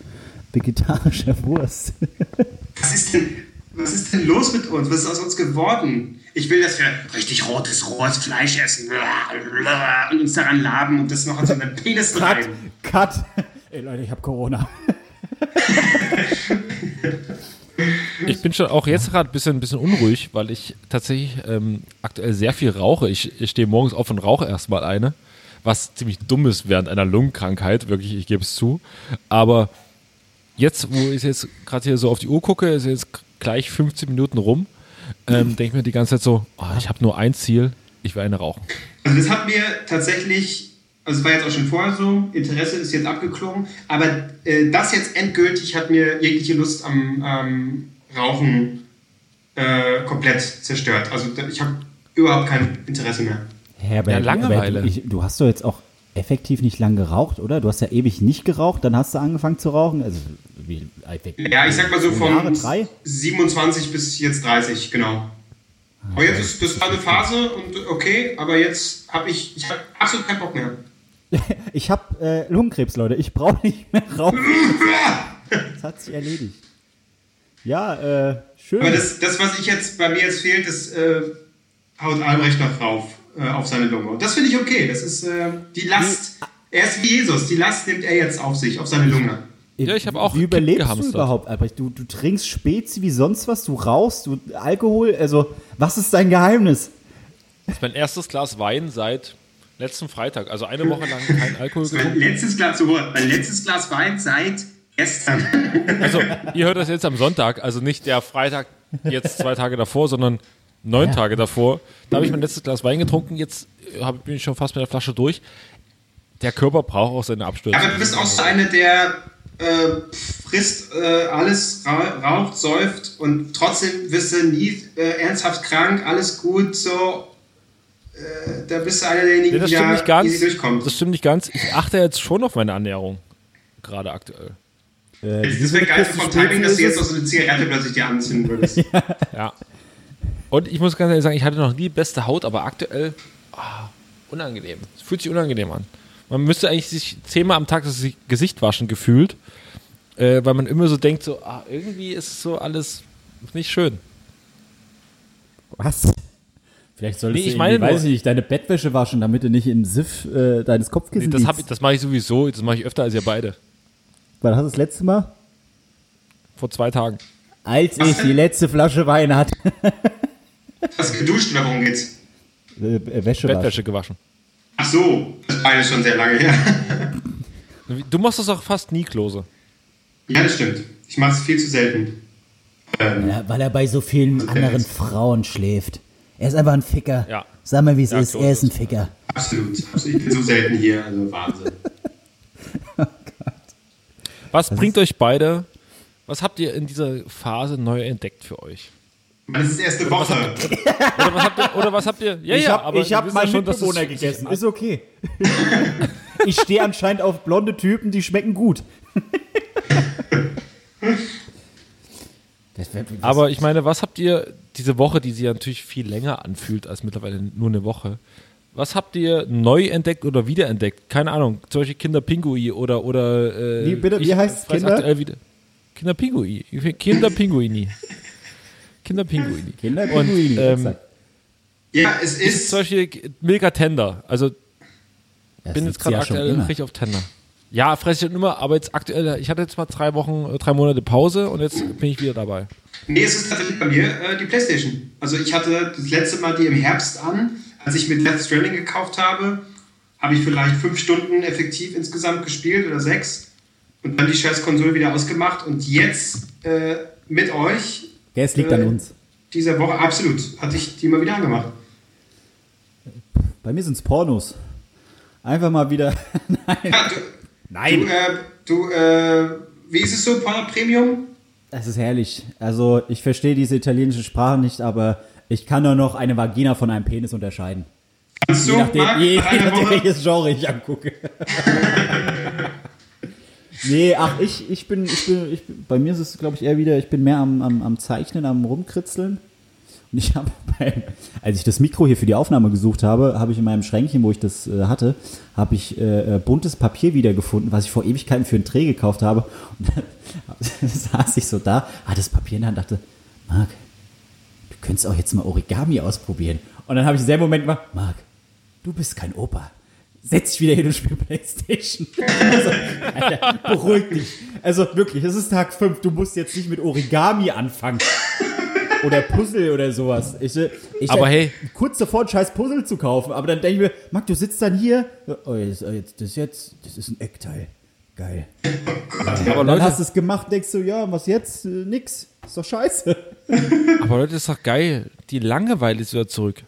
vegetarischer Wurst. Was ist denn, was ist denn los mit uns? Was ist aus uns geworden? Ich will, dass wir richtig rotes, rohes Fleisch essen und uns daran laben und das noch an so einen Penis Cut, rein. cut. Ey Leute, ich habe Corona. Ich bin schon auch jetzt gerade ein bisschen, ein bisschen unruhig, weil ich tatsächlich ähm, aktuell sehr viel rauche. Ich, ich stehe morgens auf und rauche erstmal eine, was ziemlich dumm ist während einer Lungenkrankheit, wirklich, ich gebe es zu. Aber jetzt, wo ich jetzt gerade hier so auf die Uhr gucke, ist jetzt gleich 15 Minuten rum, ähm, denke ich mir die ganze Zeit so, oh, ich habe nur ein Ziel, ich will eine rauchen. Also das hat mir tatsächlich, also es war jetzt auch schon vorher so, Interesse ist jetzt abgeklungen, aber äh, das jetzt endgültig hat mir jegliche Lust am ähm, Rauchen äh, komplett zerstört. Also da- ich habe überhaupt kein Interesse mehr. Herbert, Ja, Langeweile. ich, du hast doch jetzt auch effektiv nicht lang geraucht, oder? Du hast ja ewig nicht geraucht, dann hast du angefangen zu rauchen. Also, wie, effektiv- Ja, ich sag mal so von Jahre, drei? 27 bis jetzt 30, genau. Aber jetzt ist das war eine Phase und okay, aber jetzt habe ich, ich habe absolut keinen Bock mehr. Ich habe äh, Lungenkrebs, Leute. Ich brauche nicht mehr rauchen. Das hat sich erledigt. Ja, äh, schön. Aber das, das, was ich jetzt bei mir jetzt fehlt, das äh, haut Albrecht noch drauf äh, auf seine Lunge. Und das finde ich okay. Das ist äh, die Last. Er ist wie Jesus. Die Last nimmt er jetzt auf sich, auf seine Lunge. Ja, ich habe auch Wie überlebst du überhaupt, Albrecht? Du, du trinkst Spezi wie sonst was, du rauchst, du Alkohol. Also, was ist dein Geheimnis? Das ist mein erstes Glas Wein seit letzten Freitag. Also eine Woche lang kein Alkohol Mein getrunken. letztes Glas, so, mein letztes Glas Wein seit gestern. Also, ihr hört das jetzt am Sonntag, also nicht der Freitag jetzt zwei Tage davor, sondern neun Ja. Tage davor. Da habe ich mein letztes Glas Wein getrunken, jetzt äh, bin ich schon fast mit der Flasche durch. Der Körper braucht auch seine Abstürze. Aber du bist auch so einer, der äh, frisst äh, alles, ra raucht, säuft und trotzdem wirst du nie äh, ernsthaft krank, alles gut, so. Äh, da bist du einer derjenigen, Nee, das die stimmt da nicht ganz. easy durchkommt. Das stimmt nicht ganz. Ich achte jetzt schon auf meine Ernährung. Gerade aktuell. Äh, Das wäre geil vom Timing, dass du jetzt noch so eine Zigarette plötzlich dir anzünden würdest. Ja. Und ich muss ganz ehrlich sagen, ich hatte noch nie beste Haut, aber aktuell ah, unangenehm. Es fühlt sich unangenehm an. Man müsste eigentlich sich zehnmal am Tag das Gesicht waschen, gefühlt. Äh, weil man immer so denkt, so, ah, irgendwie ist so alles nicht schön. Was? Vielleicht solltest Nee, ich du, meine weiß ich nicht, deine Bettwäsche waschen, damit du nicht im Siff äh, deines Nee, Kopfkissens das ich, das mache ich sowieso, das mache ich öfter als ihr beide. Wann hast du das letzte Mal? Vor zwei Tagen. Als ich die letzte Flasche Wein hatte. Hast du geduscht oder worum geht's? äh, äh, Wäsche waschen. Bettwäsche gewaschen. Ach so, das ist beides schon sehr lange her. Du machst das auch fast nie, Klose. ja, das stimmt. Ich mache es viel zu selten. Ähm, Ja, weil er bei so vielen Okay. anderen Frauen schläft. Er ist einfach ein Ficker. Ja. Sag mal, wie es Ja, ist. Er ist ein. Ficker. absolut, absolut. Ich bin so selten hier, also Wahnsinn. Was bringt euch beide was habt ihr in dieser Phase neu entdeckt für euch? Das ist erst eine Woche. Oder was habt ihr, oder was habt ihr ja, ich ja, habe aber ich hab wissen meinen schon, Mitbewohner es- gegessen. Ist okay. ich stehe anscheinend auf blonde Typen, die schmecken gut. Aber ich meine, was habt ihr diese Woche, die sich ja natürlich viel länger anfühlt als mittlerweile nur eine Woche, was habt ihr neu entdeckt oder wiederentdeckt? Keine Ahnung, zum Beispiel Kinderpingui oder oder äh, Wie bitte? Wie ich heißt's? weiß Kinder? Kinderpingui. Kinderpinguini. Kinderpinguini. Kinderpinguini, Und, ähm. Ja, es Ist ist. zum Beispiel Milka Tender. Also Das bin jetzt gerade ja aktuell richtig auf Tender. Ja, fresse ich immer, aber jetzt aktuell, ich hatte jetzt mal drei Wochen, äh, drei Monate Pause und jetzt bin ich wieder dabei. Nee, es ist tatsächlich bei mir äh, die Playstation. Also ich hatte das letzte Mal die im Herbst an, als ich mit Death Stranding gekauft habe, habe ich vielleicht fünf Stunden effektiv insgesamt gespielt oder sechs und dann die scheiß Konsole wieder ausgemacht und jetzt äh, mit euch Ja, es liegt an äh, uns. dieser Woche absolut hatte ich die mal wieder angemacht. Bei mir sind es Pornos. Einfach mal wieder. Nein. Ja, du, Nein. Du, äh, du äh, wie ist es so, Porno Premium? Das ist herrlich. Also, ich verstehe diese italienische Sprache nicht, aber ich kann nur noch eine Vagina von einem Penis unterscheiden. Kannst du, Je nachdem, Marc, je, je nachdem welches Genre ich angucke. nee, ach, ich, ich, bin, ich bin, ich bin, bei mir ist es, glaube ich, eher wieder, ich bin mehr am, am, am Zeichnen, am Rumkritzeln. Und ich habe, als ich das Mikro hier für die Aufnahme gesucht habe, habe ich in meinem Schränkchen, wo ich das äh, hatte, habe ich äh, äh, buntes Papier wiedergefunden, was ich vor Ewigkeiten für einen Dreh gekauft habe. Und dann saß ich so da, hatte das Papier in der Hand dachte, Marc, du könntest auch jetzt mal Origami ausprobieren. Und dann habe ich in selben Moment gemacht, Marc, du bist kein Opa. Setz dich wieder hin und spiel Playstation. Also, Alter, beruhig dich. Also wirklich, es ist Tag 5, du musst jetzt nicht mit Origami anfangen. Oder Puzzle oder sowas. Ich, äh, ich Aber hey. kurz davor ein scheiß Puzzle zu kaufen, aber dann denke ich mir, Marc, du sitzt dann hier, oh, jetzt, oh, jetzt, das jetzt, das ist ein Eckteil. Geil. Aber Und dann Leute, hast du es gemacht, denkst du, ja, was jetzt? Äh, nix. Ist doch scheiße. aber Leute, ist doch geil. Die Langeweile ist wieder zurück.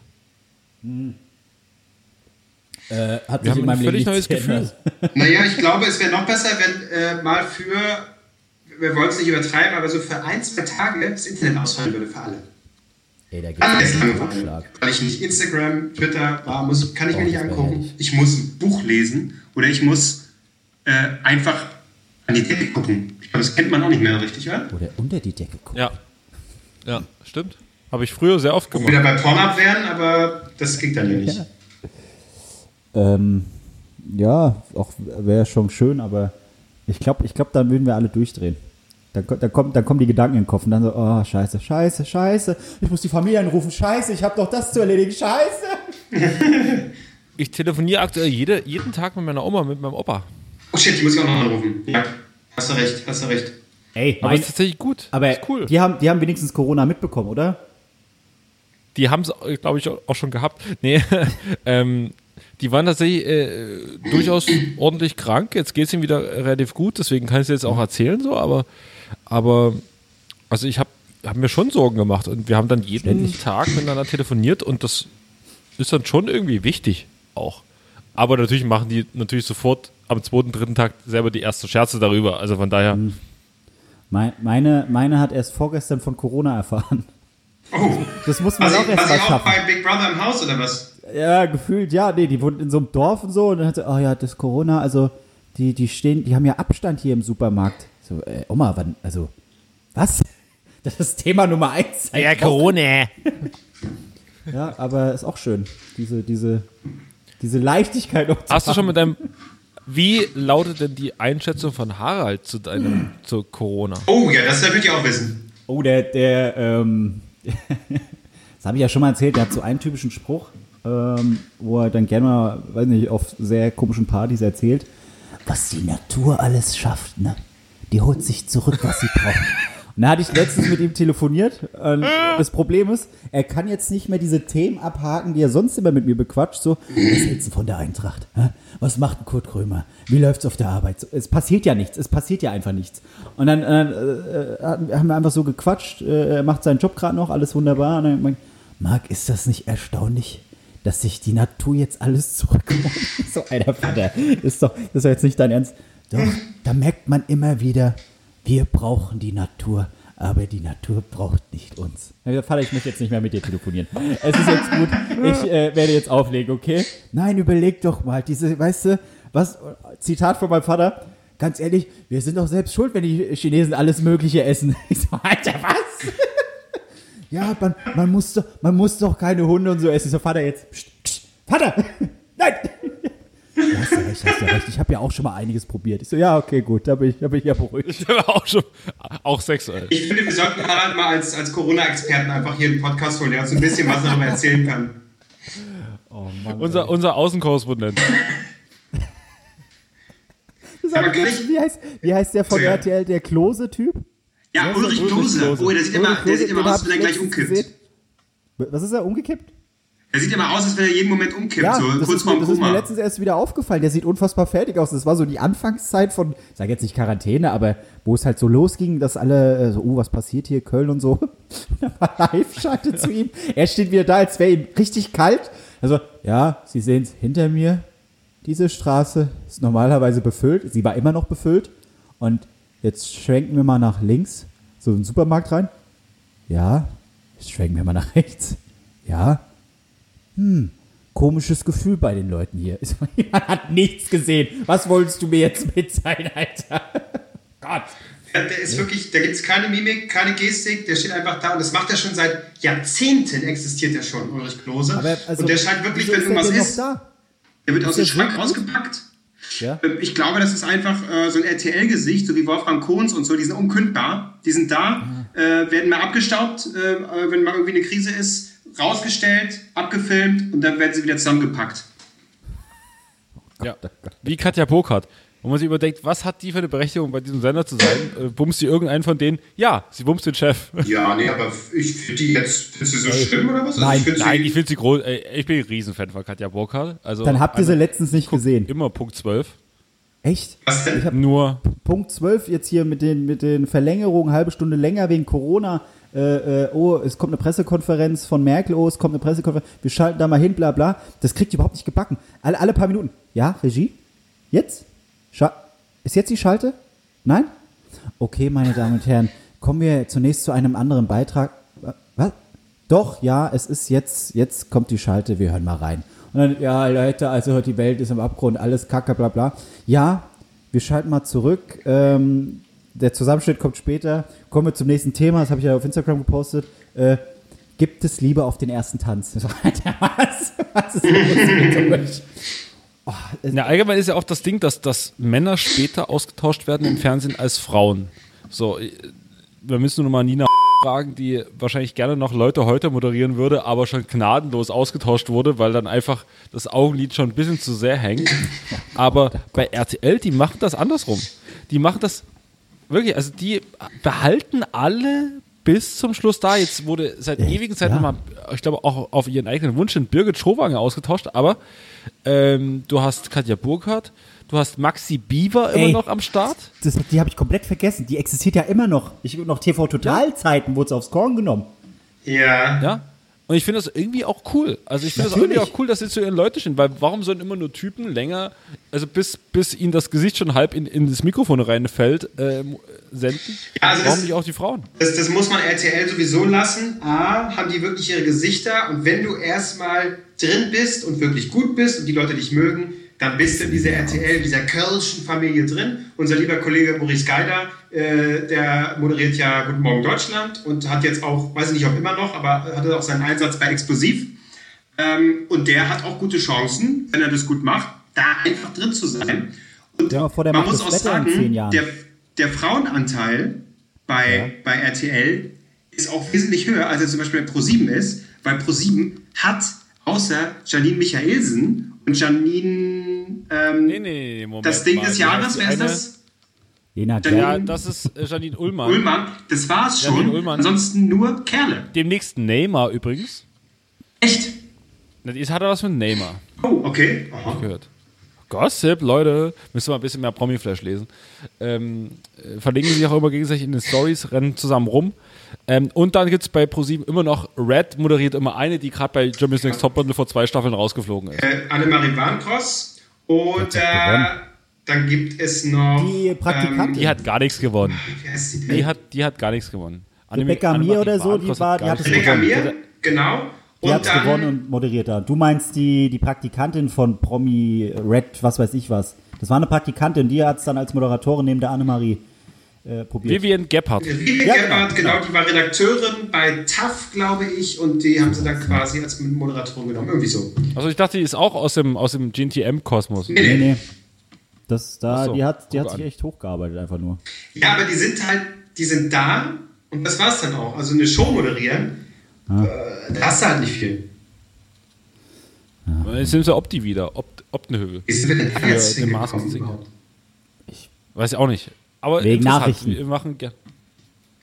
Äh, hat Wir haben ein völlig neues Gefühl. Naja, ich glaube, es wäre noch besser, wenn äh, mal für, wir wollen es nicht übertreiben, aber so für ein, zwei Tage das Internet ausfallen würde für alle. Ey, da Alle ist einen. Vorschlag. Weil ich nicht Instagram, Twitter war, muss, kann ich mir Oh, nicht angucken. Ich muss ein Buch lesen oder ich muss äh, einfach an die Decke gucken. Ich glaube, das kennt man auch nicht mehr richtig, oder? Oder unter die Decke gucken. Ja. Ja, stimmt. Habe ich früher sehr oft gemacht. wieder bei Pornhub wären, aber das ging dann ja nicht. Ähm, ja, auch wäre schon schön, aber ich glaube, ich glaub, dann würden wir alle durchdrehen. Ko- dann, kommt, dann kommen die Gedanken in den Kopf und dann so, oh, scheiße, scheiße, scheiße, ich muss die Familie anrufen, scheiße, ich habe doch das zu erledigen, scheiße. Ich telefoniere aktuell jede, jeden Tag mit meiner Oma, mit meinem Opa. Oh shit, die muss ich auch noch anrufen. Ja, hast du recht, hast du recht. Ey, Aber mein, es ist tatsächlich gut. aber ist cool. die, haben, die haben wenigstens Corona mitbekommen, oder? Die haben es, glaube ich, auch schon gehabt. Nee, ähm, die waren tatsächlich äh, durchaus ordentlich krank. Jetzt geht es ihnen wieder relativ gut, deswegen kann ich es jetzt auch erzählen so, aber, aber also ich habe hab mir schon Sorgen gemacht und wir haben dann jeden Ständig. Tag miteinander telefoniert und das ist dann schon irgendwie wichtig auch. Aber natürlich machen die natürlich sofort am zweiten, dritten Tag selber die ersten Scherze darüber. Also von daher, Mein, meine, meine hat erst vorgestern von Corona erfahren. Oh, Das muss man was auch ich, erst was mal ich auch schaffen. bei Big Brother im Haus oder was? Ja, gefühlt, ja, nee, die wohnt in so einem Dorf und so und dann hat sie, oh ja, das Corona, also die, die stehen, die haben ja Abstand hier im Supermarkt. So, äh, Oma, wann, also, was? Das ist Thema Nummer eins. Wochen. Corona. Ja, aber ist auch schön, diese, diese, diese Leichtigkeit noch zu Hast du schon mit deinem. Wie lautet denn die Einschätzung von Harald zu deinem zu Corona? Oh ja, das will ich auch wissen. Oh, der, der, ähm, das habe ich ja schon mal erzählt, der hat so einen typischen Spruch, ähm, wo er dann gerne mal, weiß nicht, auf sehr komischen Partys erzählt, was die Natur alles schafft, ne? Die holt sich zurück, was sie braucht. Und da hatte ich letztens mit ihm telefoniert. Und das Problem ist, er kann jetzt nicht mehr diese Themen abhaken, die er sonst immer mit mir bequatscht. So, was hältst du von der Eintracht? Was macht ein Kurt Krömer? Wie läuft's auf der Arbeit? Es passiert ja nichts. Es passiert ja einfach nichts. Und dann äh, äh, haben wir einfach so gequatscht. Äh, er macht seinen Job gerade noch, alles wunderbar. Und dann Marc, ist das nicht erstaunlich, dass sich die Natur jetzt alles zurückholt? so, alter Vater, ist doch, das ist doch jetzt nicht dein Ernst. Doch, da merkt man immer wieder, wir brauchen die Natur, aber die Natur braucht nicht uns. Vater, ich möchte jetzt nicht mehr mit dir telefonieren. Es ist jetzt gut, ich äh, werde jetzt auflegen, okay? Nein, überleg doch mal, diese, weißt du, was, Zitat von meinem Vater, ganz ehrlich, wir sind doch selbst schuld, wenn die Chinesen alles Mögliche essen. Ich so, Alter, was? ja, man, man, muss doch, man muss doch keine Hunde und so essen. Ich so, Vater, jetzt, pst, pst, Vater, nein! Ja, hast du recht, hast du recht. Ich habe ja auch schon mal einiges probiert. Ich so, ja, okay, gut, da bin ich, da bin ich ja beruhigt. Ich war auch schon, auch sexuell. Ich finde, wir sollten Harald mal als, als Corona-Experten einfach hier einen Podcast holen, der uns ein bisschen was darüber erzählen kann. Oh Mann. Unser, unser Außenkorrespondent. Aber gleich- wie, heißt, wie heißt der von So, ja. RTL, der Klose-Typ? Ja, Ja, Ulrich Klose. Klose. Oh, der sieht immer, der sieht immer aus, wenn er ich gleich umkippt. gesehen. Was ist er, umgekippt? Der sieht immer aus, als wenn er jeden Moment umkippt, so das, kurz ist, mir- vorm das ist mir Koma. letztens erst wieder aufgefallen. Der sieht unfassbar fertig aus. Das war so die Anfangszeit von, ich sage jetzt nicht Quarantäne, aber wo es halt so losging, dass alle äh, so, oh, was passiert hier, Köln und so. Dann war Live-Schalte zu ihm. Er steht wieder da, als wäre ihm richtig kalt. Also, ja, Sie sehen es hinter mir. Diese Straße ist normalerweise befüllt. Sie war immer noch befüllt. Und jetzt schwenken wir mal nach links, so in den Supermarkt rein. Ja, jetzt schwenken wir mal nach rechts. Ja, komisches Gefühl bei den Leuten hier. Man hat nichts gesehen. Was wolltest du mir jetzt mitteilen, Alter? Gott. Der, der ist wirklich, da gibt es keine Mimik, keine Gestik, der steht einfach da und das macht er schon seit Jahrzehnten existiert er schon, Ulrich Klose. Also, und der scheint wirklich, wenn ist irgendwas ist, da? der wird aus dem Schrank rausgepackt. Ja. Ähm, Ich glaube, das ist einfach äh, so ein RTL-Gesicht, so wie Wolfram Kohns und so, die sind unkündbar. Die sind da, äh, werden mal abgestaubt, äh, äh, wenn mal irgendwie eine Krise ist, rausgestellt, abgefilmt und dann werden sie wieder zusammengepackt. Ja. Wie Katja Burkhardt. Wo man sich überdenkt, was hat die für eine Berechtigung, bei diesem Sender zu sein? Äh, bumst sie irgendeinen von denen? Ja, sie bumst den Chef. Ja, nee, aber ich finde die jetzt, findest du so schlimm oder was? Also Nein. ich find Nein, sie- ich finde sie groß. Ey, ich bin ein Riesenfan von Katja Burkhardt. Also Dann habt ihr sie letztens nicht gesehen. immer Punkt 12. Echt? Was denn? Nur, Punkt 12 jetzt hier mit den, mit den Verlängerungen, halbe Stunde länger wegen Corona. Äh, äh, oh, es kommt eine Pressekonferenz von Merkel, oh, es kommt eine Pressekonferenz, wir schalten da mal hin, bla bla. Das kriegt ihr überhaupt nicht gebacken. Alle, alle paar Minuten. Ja, Regie? Jetzt? Scha ist jetzt die Schalte? Nein? Okay, meine Damen und Herren, kommen wir zunächst zu einem anderen Beitrag. Wa- Was? Doch, ja, es ist jetzt, jetzt kommt die Schalte, wir hören mal rein. Und dann, ja, Leute, also die Welt ist im Abgrund, alles kacke, bla bla. Ja, wir schalten mal zurück. Ähm, der Zusammenschnitt kommt später. Kommen wir zum nächsten Thema, das habe ich ja auf Instagram gepostet. Äh, gibt es Liebe auf den ersten Tanz? Was? Was ist los? Oh, na, allgemein ist ja auch das Ding, dass, dass Männer später ausgetauscht werden im Fernsehen als Frauen. So, wir müssen nur mal Nina fragen, die wahrscheinlich gerne noch Leute heute moderieren würde, aber schon gnadenlos ausgetauscht wurde, weil dann einfach das Augenlid schon ein bisschen zu sehr hängt. Aber bei RTL, die machen das andersrum. Die machen das wirklich, also die behalten alle bis zum Schluss da. Jetzt wurde seit ewigen Zeiten ja. mal, ich glaube auch auf ihren eigenen Wunsch hin Birgit Schrowanger ausgetauscht, aber ähm, du hast Katja Burkhardt, du hast Maxi Bieber immer Ey. noch am Start. das, die habe ich komplett vergessen. Die existiert ja immer noch. Ich noch TV Total-Zeiten wurde es aufs Korn genommen. Ja. Ja. Und ich finde das irgendwie auch cool. Also ich finde das irgendwie auch cool, dass sie zu ihren Leuten stehen, weil warum sollen immer nur Typen länger, also bis, bis ihnen das Gesicht schon halb in, in das Mikrofon reinfällt, ähm, senden? Ja, also warum das- nicht auch die Frauen? Das, das muss man RTL sowieso lassen. A, haben die wirklich ihre Gesichter und wenn du erstmal drin bist und wirklich gut bist und die Leute dich mögen, dann bist du in dieser RTL, dieser Kölschen Familie drin. Unser lieber Kollege Maurice Geider, äh, der moderiert ja Guten Morgen Deutschland und hat jetzt auch, weiß ich nicht ob immer noch, aber hatte auch seinen Einsatz bei Explosiv. Ähm, und der hat auch gute Chancen, wenn er das gut macht, da einfach drin zu sein. Und der man muss auch sagen. Der, der Frauenanteil bei, bei RTL ist auch wesentlich höher, als er zum Beispiel bei Pro7 ist, weil Pro7 hat außer Janine Michaelsen Janine, ähm, Nee, nee, nee, Moment. das Ding mal. des Jahres, wer ist das? Lena Ja, Ja, das ist äh, Janine Ullmann. Ullmann, das war's Janine schon. Ullmann. Ansonsten nur Kerle. Demnächst Neymar übrigens. Echt? Jetzt hat er was mit Neymar Oh, okay. Aha. gehört. Gossip, Leute. Müssen wir ein bisschen mehr Promi-Flash lesen. Ähm, äh, verlinken sich auch immer gegenseitig in den Stories, rennen zusammen rum. Ähm, und dann gibt es bei ProSieben immer noch Red, moderiert immer eine, die gerade bei Germany's Next Topmodel vor zwei Staffeln rausgeflogen ist. Äh, Annemarie hat gewonnen? äh, Dann gibt es noch. Die Praktikantin. Die hat gar nichts gewonnen. heißt sie Die hat, die hat gar nichts gewonnen. Rebecca Annemarie Mir oder so, die war- hat die hat es Rebecca gewonnen. Mir, genau. Die Und dann, gewonnen und moderiert da. Du meinst die, die Praktikantin von Promi Red, was weiß ich was. Das war eine Praktikantin, die hat es dann als Moderatorin neben der Annemarie äh, probiert. Vivian Gebhardt. Vivian Ja, Gebhardt, genau. genau, die war Redakteurin bei TAF, glaube ich, und die haben sie dann quasi als Moderatorin genommen. Irgendwie so. Also ich dachte, die ist auch aus dem, aus dem GNTM-Kosmos. Nee, Nee. Das, da, so, die hat, die hat sich an. echt hochgearbeitet, einfach nur. Ja, aber die sind halt, die sind da und das war's dann auch. Also eine Show moderieren, äh, da hast du halt nicht viel. Jetzt sind sie Opti wieder. Opt, Optenhöhe. Wie sind wir denn da jetzt? Weiß ich auch nicht. Aber Wegen. Nachrichten. Wir machen gerne.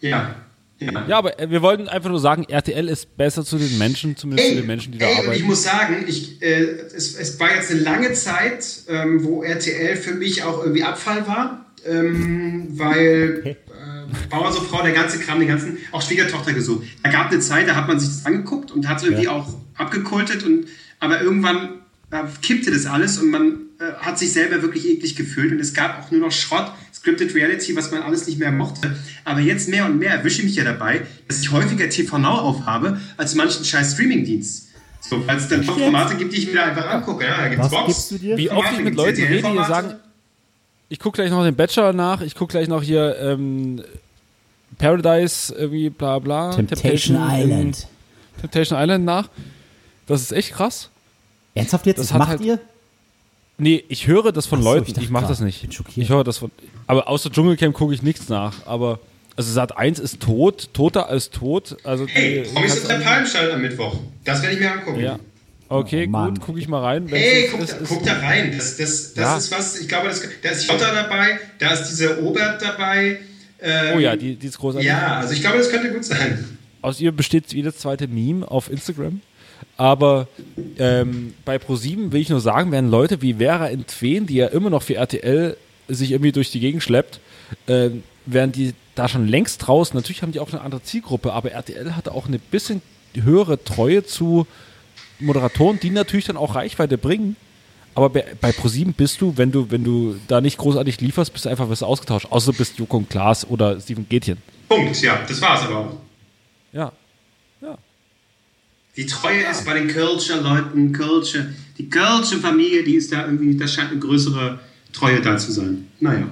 Ja. Ja. Ja, aber äh, wir wollten einfach nur sagen, RTL ist besser zu den Menschen, zumindest zu Ey, den Menschen, die da ey, und ich arbeiten. muss sagen, ich, äh, es, es war jetzt eine lange Zeit, ähm, wo RTL für mich auch irgendwie Abfall war, ähm, weil äh, Bauer so Frau, der ganze Kram, den ganzen, auch Schwiegertochter gesucht. Da gab eine Zeit, da hat man sich das angeguckt und hat irgendwie Ja. auch abgekultet und aber irgendwann äh, kippte das alles und man äh, hat sich selber wirklich eklig gefühlt und es gab auch nur noch Schrott, Scripted Reality, was man alles nicht mehr mochte. Aber jetzt mehr und mehr erwische ich mich ja dabei, dass ich häufiger TV Now aufhabe als manchen scheiß Streamingdienst. So, weil es dann doch Formate gibt, die ich mir da einfach angucke. Ja, da gibt's Was Box. gibst du dir? Wie oft ich mit Leuten rede, die sagen, ich gucke gleich noch den Bachelor nach, ich gucke gleich noch hier ähm, Paradise, irgendwie bla bla. Temptation ähm, Island. Temptation Island nach. Das ist echt krass. Ernsthaft jetzt? Das Das, macht halt- ihr? Nee, ich höre das von Ach so, Leuten. ich Ich, mache das nicht. bin schockiert. Ich höre das von. Aber außer Dschungelcamp gucke ich nichts nach. Aber also Sat 1 ist tot, toter als tot. Also Hey, Promis unter du- Palmstein am Mittwoch. Das werde ich mir angucken. Ja. Okay, Oh, gut, gucke ich mal rein. Hey, guck, ist, da, ist- guck da rein. Das, das, das Ja. ist was, ich glaube, das, da ist Jota dabei, da ist dieser Obert dabei. Ähm, Oh ja, die, die ist großartig. Ja, also ich glaube, das könnte gut sein. Aus ihr besteht jedes zweite Meme auf Instagram. Aber ähm, bei ProSieben will ich nur sagen, werden Leute wie Vera Entwen, die ja immer noch für RTL sich irgendwie durch die Gegend schleppt, ähm, wären die da schon längst draußen. Natürlich haben die auch eine andere Zielgruppe, aber RTL hatte auch eine bisschen höhere Treue zu Moderatoren, die natürlich dann auch Reichweite bringen. Aber bei, bei ProSieben bist du, wenn du, wenn du da nicht großartig lieferst, bist du einfach du ausgetauscht. Außer du bist Joko und Klaas oder Steven Gätjen. Punkt, ja, das war's aber auch. Ja. Die Treue ist bei den Kölscher Leuten, Kölsche, die Kölsche Familie, die ist da irgendwie, da scheint eine größere Treue da zu sein. Naja.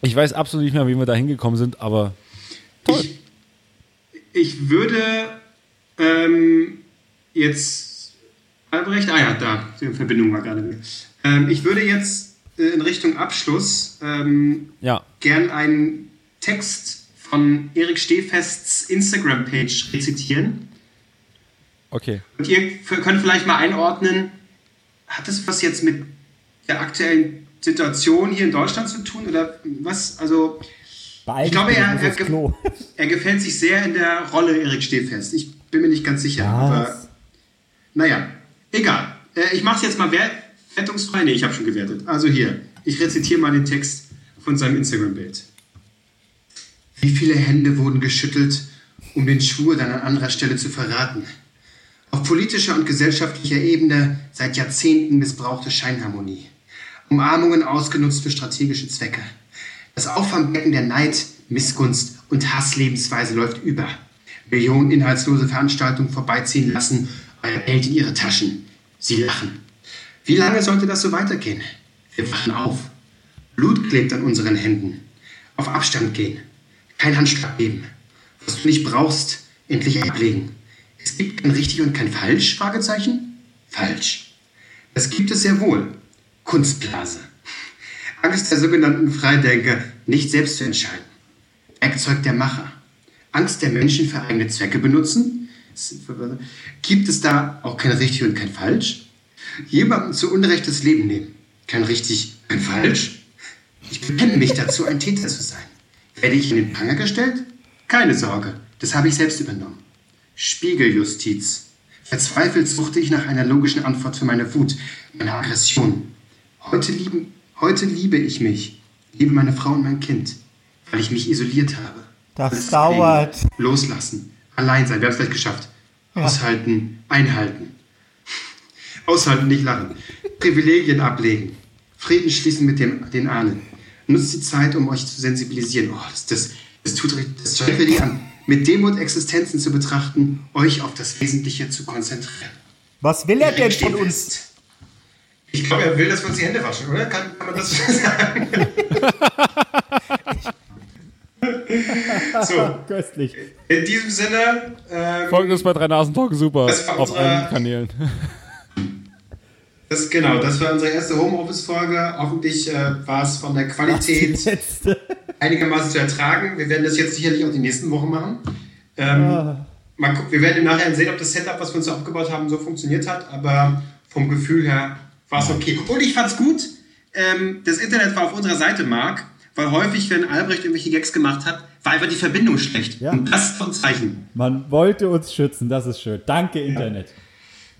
Ich weiß absolut nicht mehr, wie wir da hingekommen sind, aber Ich, ich würde ähm, jetzt. Albrecht, ah ja, da, die Verbindung war gerade. Ähm, ich würde jetzt äh, in Richtung Abschluss ähm, ja. gern einen Text von Erik Stehfests Instagram-Page rezitieren. Okay. Und ihr könnt vielleicht mal einordnen, hat das was jetzt mit der aktuellen Situation hier in Deutschland zu tun? Oder was? Also, Ich glaube, er- er ge- er gefällt sich sehr in der Rolle Erik Stehfest. Ich bin mir nicht ganz sicher. Aber, Was? naja, egal. Äh, ich mache es jetzt mal wer wertungsfrei. Nee, ich habe schon gewertet. Also hier, ich rezitiere mal den Text von seinem Instagram-Bild. Wie viele Hände wurden geschüttelt, um den Schwur dann an anderer Stelle zu verraten? Auf politischer und gesellschaftlicher Ebene seit Jahrzehnten missbrauchte Scheinharmonie. Umarmungen ausgenutzt für strategische Zwecke. Das Auffangbecken der Neid, Missgunst und Hasslebensweise läuft über. Millionen inhaltslose Veranstaltungen vorbeiziehen lassen, euer Geld in ihre Taschen. Sie lachen. Wie lange sollte das so weitergehen? Wir wachen auf. Blut klebt an unseren Händen. Auf Abstand gehen. Kein Handschlag geben. Was du nicht brauchst, endlich ablegen. Es gibt kein richtig und kein falsch? Fragezeichen? Falsch. Das gibt es sehr wohl. Kunstblase. Angst der sogenannten Freidenker, nicht selbst zu entscheiden. Werkzeug der Macher. Angst der Menschen für eigene Zwecke benutzen? Gibt es da auch kein richtig und kein falsch? Jemandem zu Unrecht das Leben nehmen. Kein richtig, kein falsch? Ich bekenne mich dazu, ein Täter zu sein. Werde ich in den Pranger gestellt? Keine Sorge, das habe ich selbst übernommen. Spiegeljustiz. Verzweifelt suchte ich nach einer logischen Antwort für meine Wut, meine Aggression. Heute, lieben, heute liebe ich mich, liebe meine Frau und mein Kind, weil ich mich isoliert habe. Das Alles dauert. ablegen, Loslassen. Allein sein. Wir haben es gleich geschafft. Aushalten. Einhalten. Aushalten, nicht lachen. Privilegien ablegen. Frieden schließen mit dem, den Ahnen. Nutzt die Zeit, um euch zu sensibilisieren. Oh, das, das, das tut das schaut richtig an. Mit Demut Existenzen zu betrachten, euch auf das Wesentliche zu konzentrieren. Was will er denn von uns? Ich glaube, er will, dass wir uns die Hände waschen, oder? Kann, kann man das so sagen? so, Köstlich. in diesem Sinne, ähm, Folgt uns bei drei Nasen Talk super Das war auf allen Kanälen. das, genau, das war unsere erste Homeoffice-Folge. Hoffentlich äh, war es von der Die Qualität letzte. Einigermaßen zu ertragen. Wir werden das jetzt sicherlich auch die nächsten Wochen machen. Ähm, mal gucken, wir werden im Nachhinein sehen, ob das Setup, was wir uns aufgebaut haben, so funktioniert hat. Aber vom Gefühl her war es okay. Und ich fand's gut. Ähm, das Internet war auf unserer Seite, Marc, weil häufig, wenn Albrecht irgendwelche Gags gemacht hat, war einfach die Verbindung schlecht. Ja. Und das ist ein Zeichen. Man wollte uns schützen, das ist schön. Danke, Internet.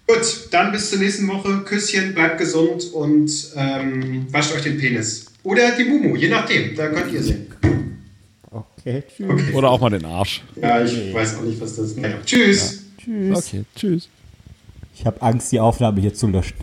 Gut, dann bis zur nächsten Woche. Küsschen, bleibt gesund und ähm, wascht euch den Penis. Oder die Mumu, je nachdem. Da könnt ihr sehen. Okay, tschüss. Oder auch mal den Arsch. Ja, ich weiß auch nicht, was das ist. Tschüss. Tschüss. Okay, tschüss. Ich habe Angst, die Aufnahme hier zu löschen.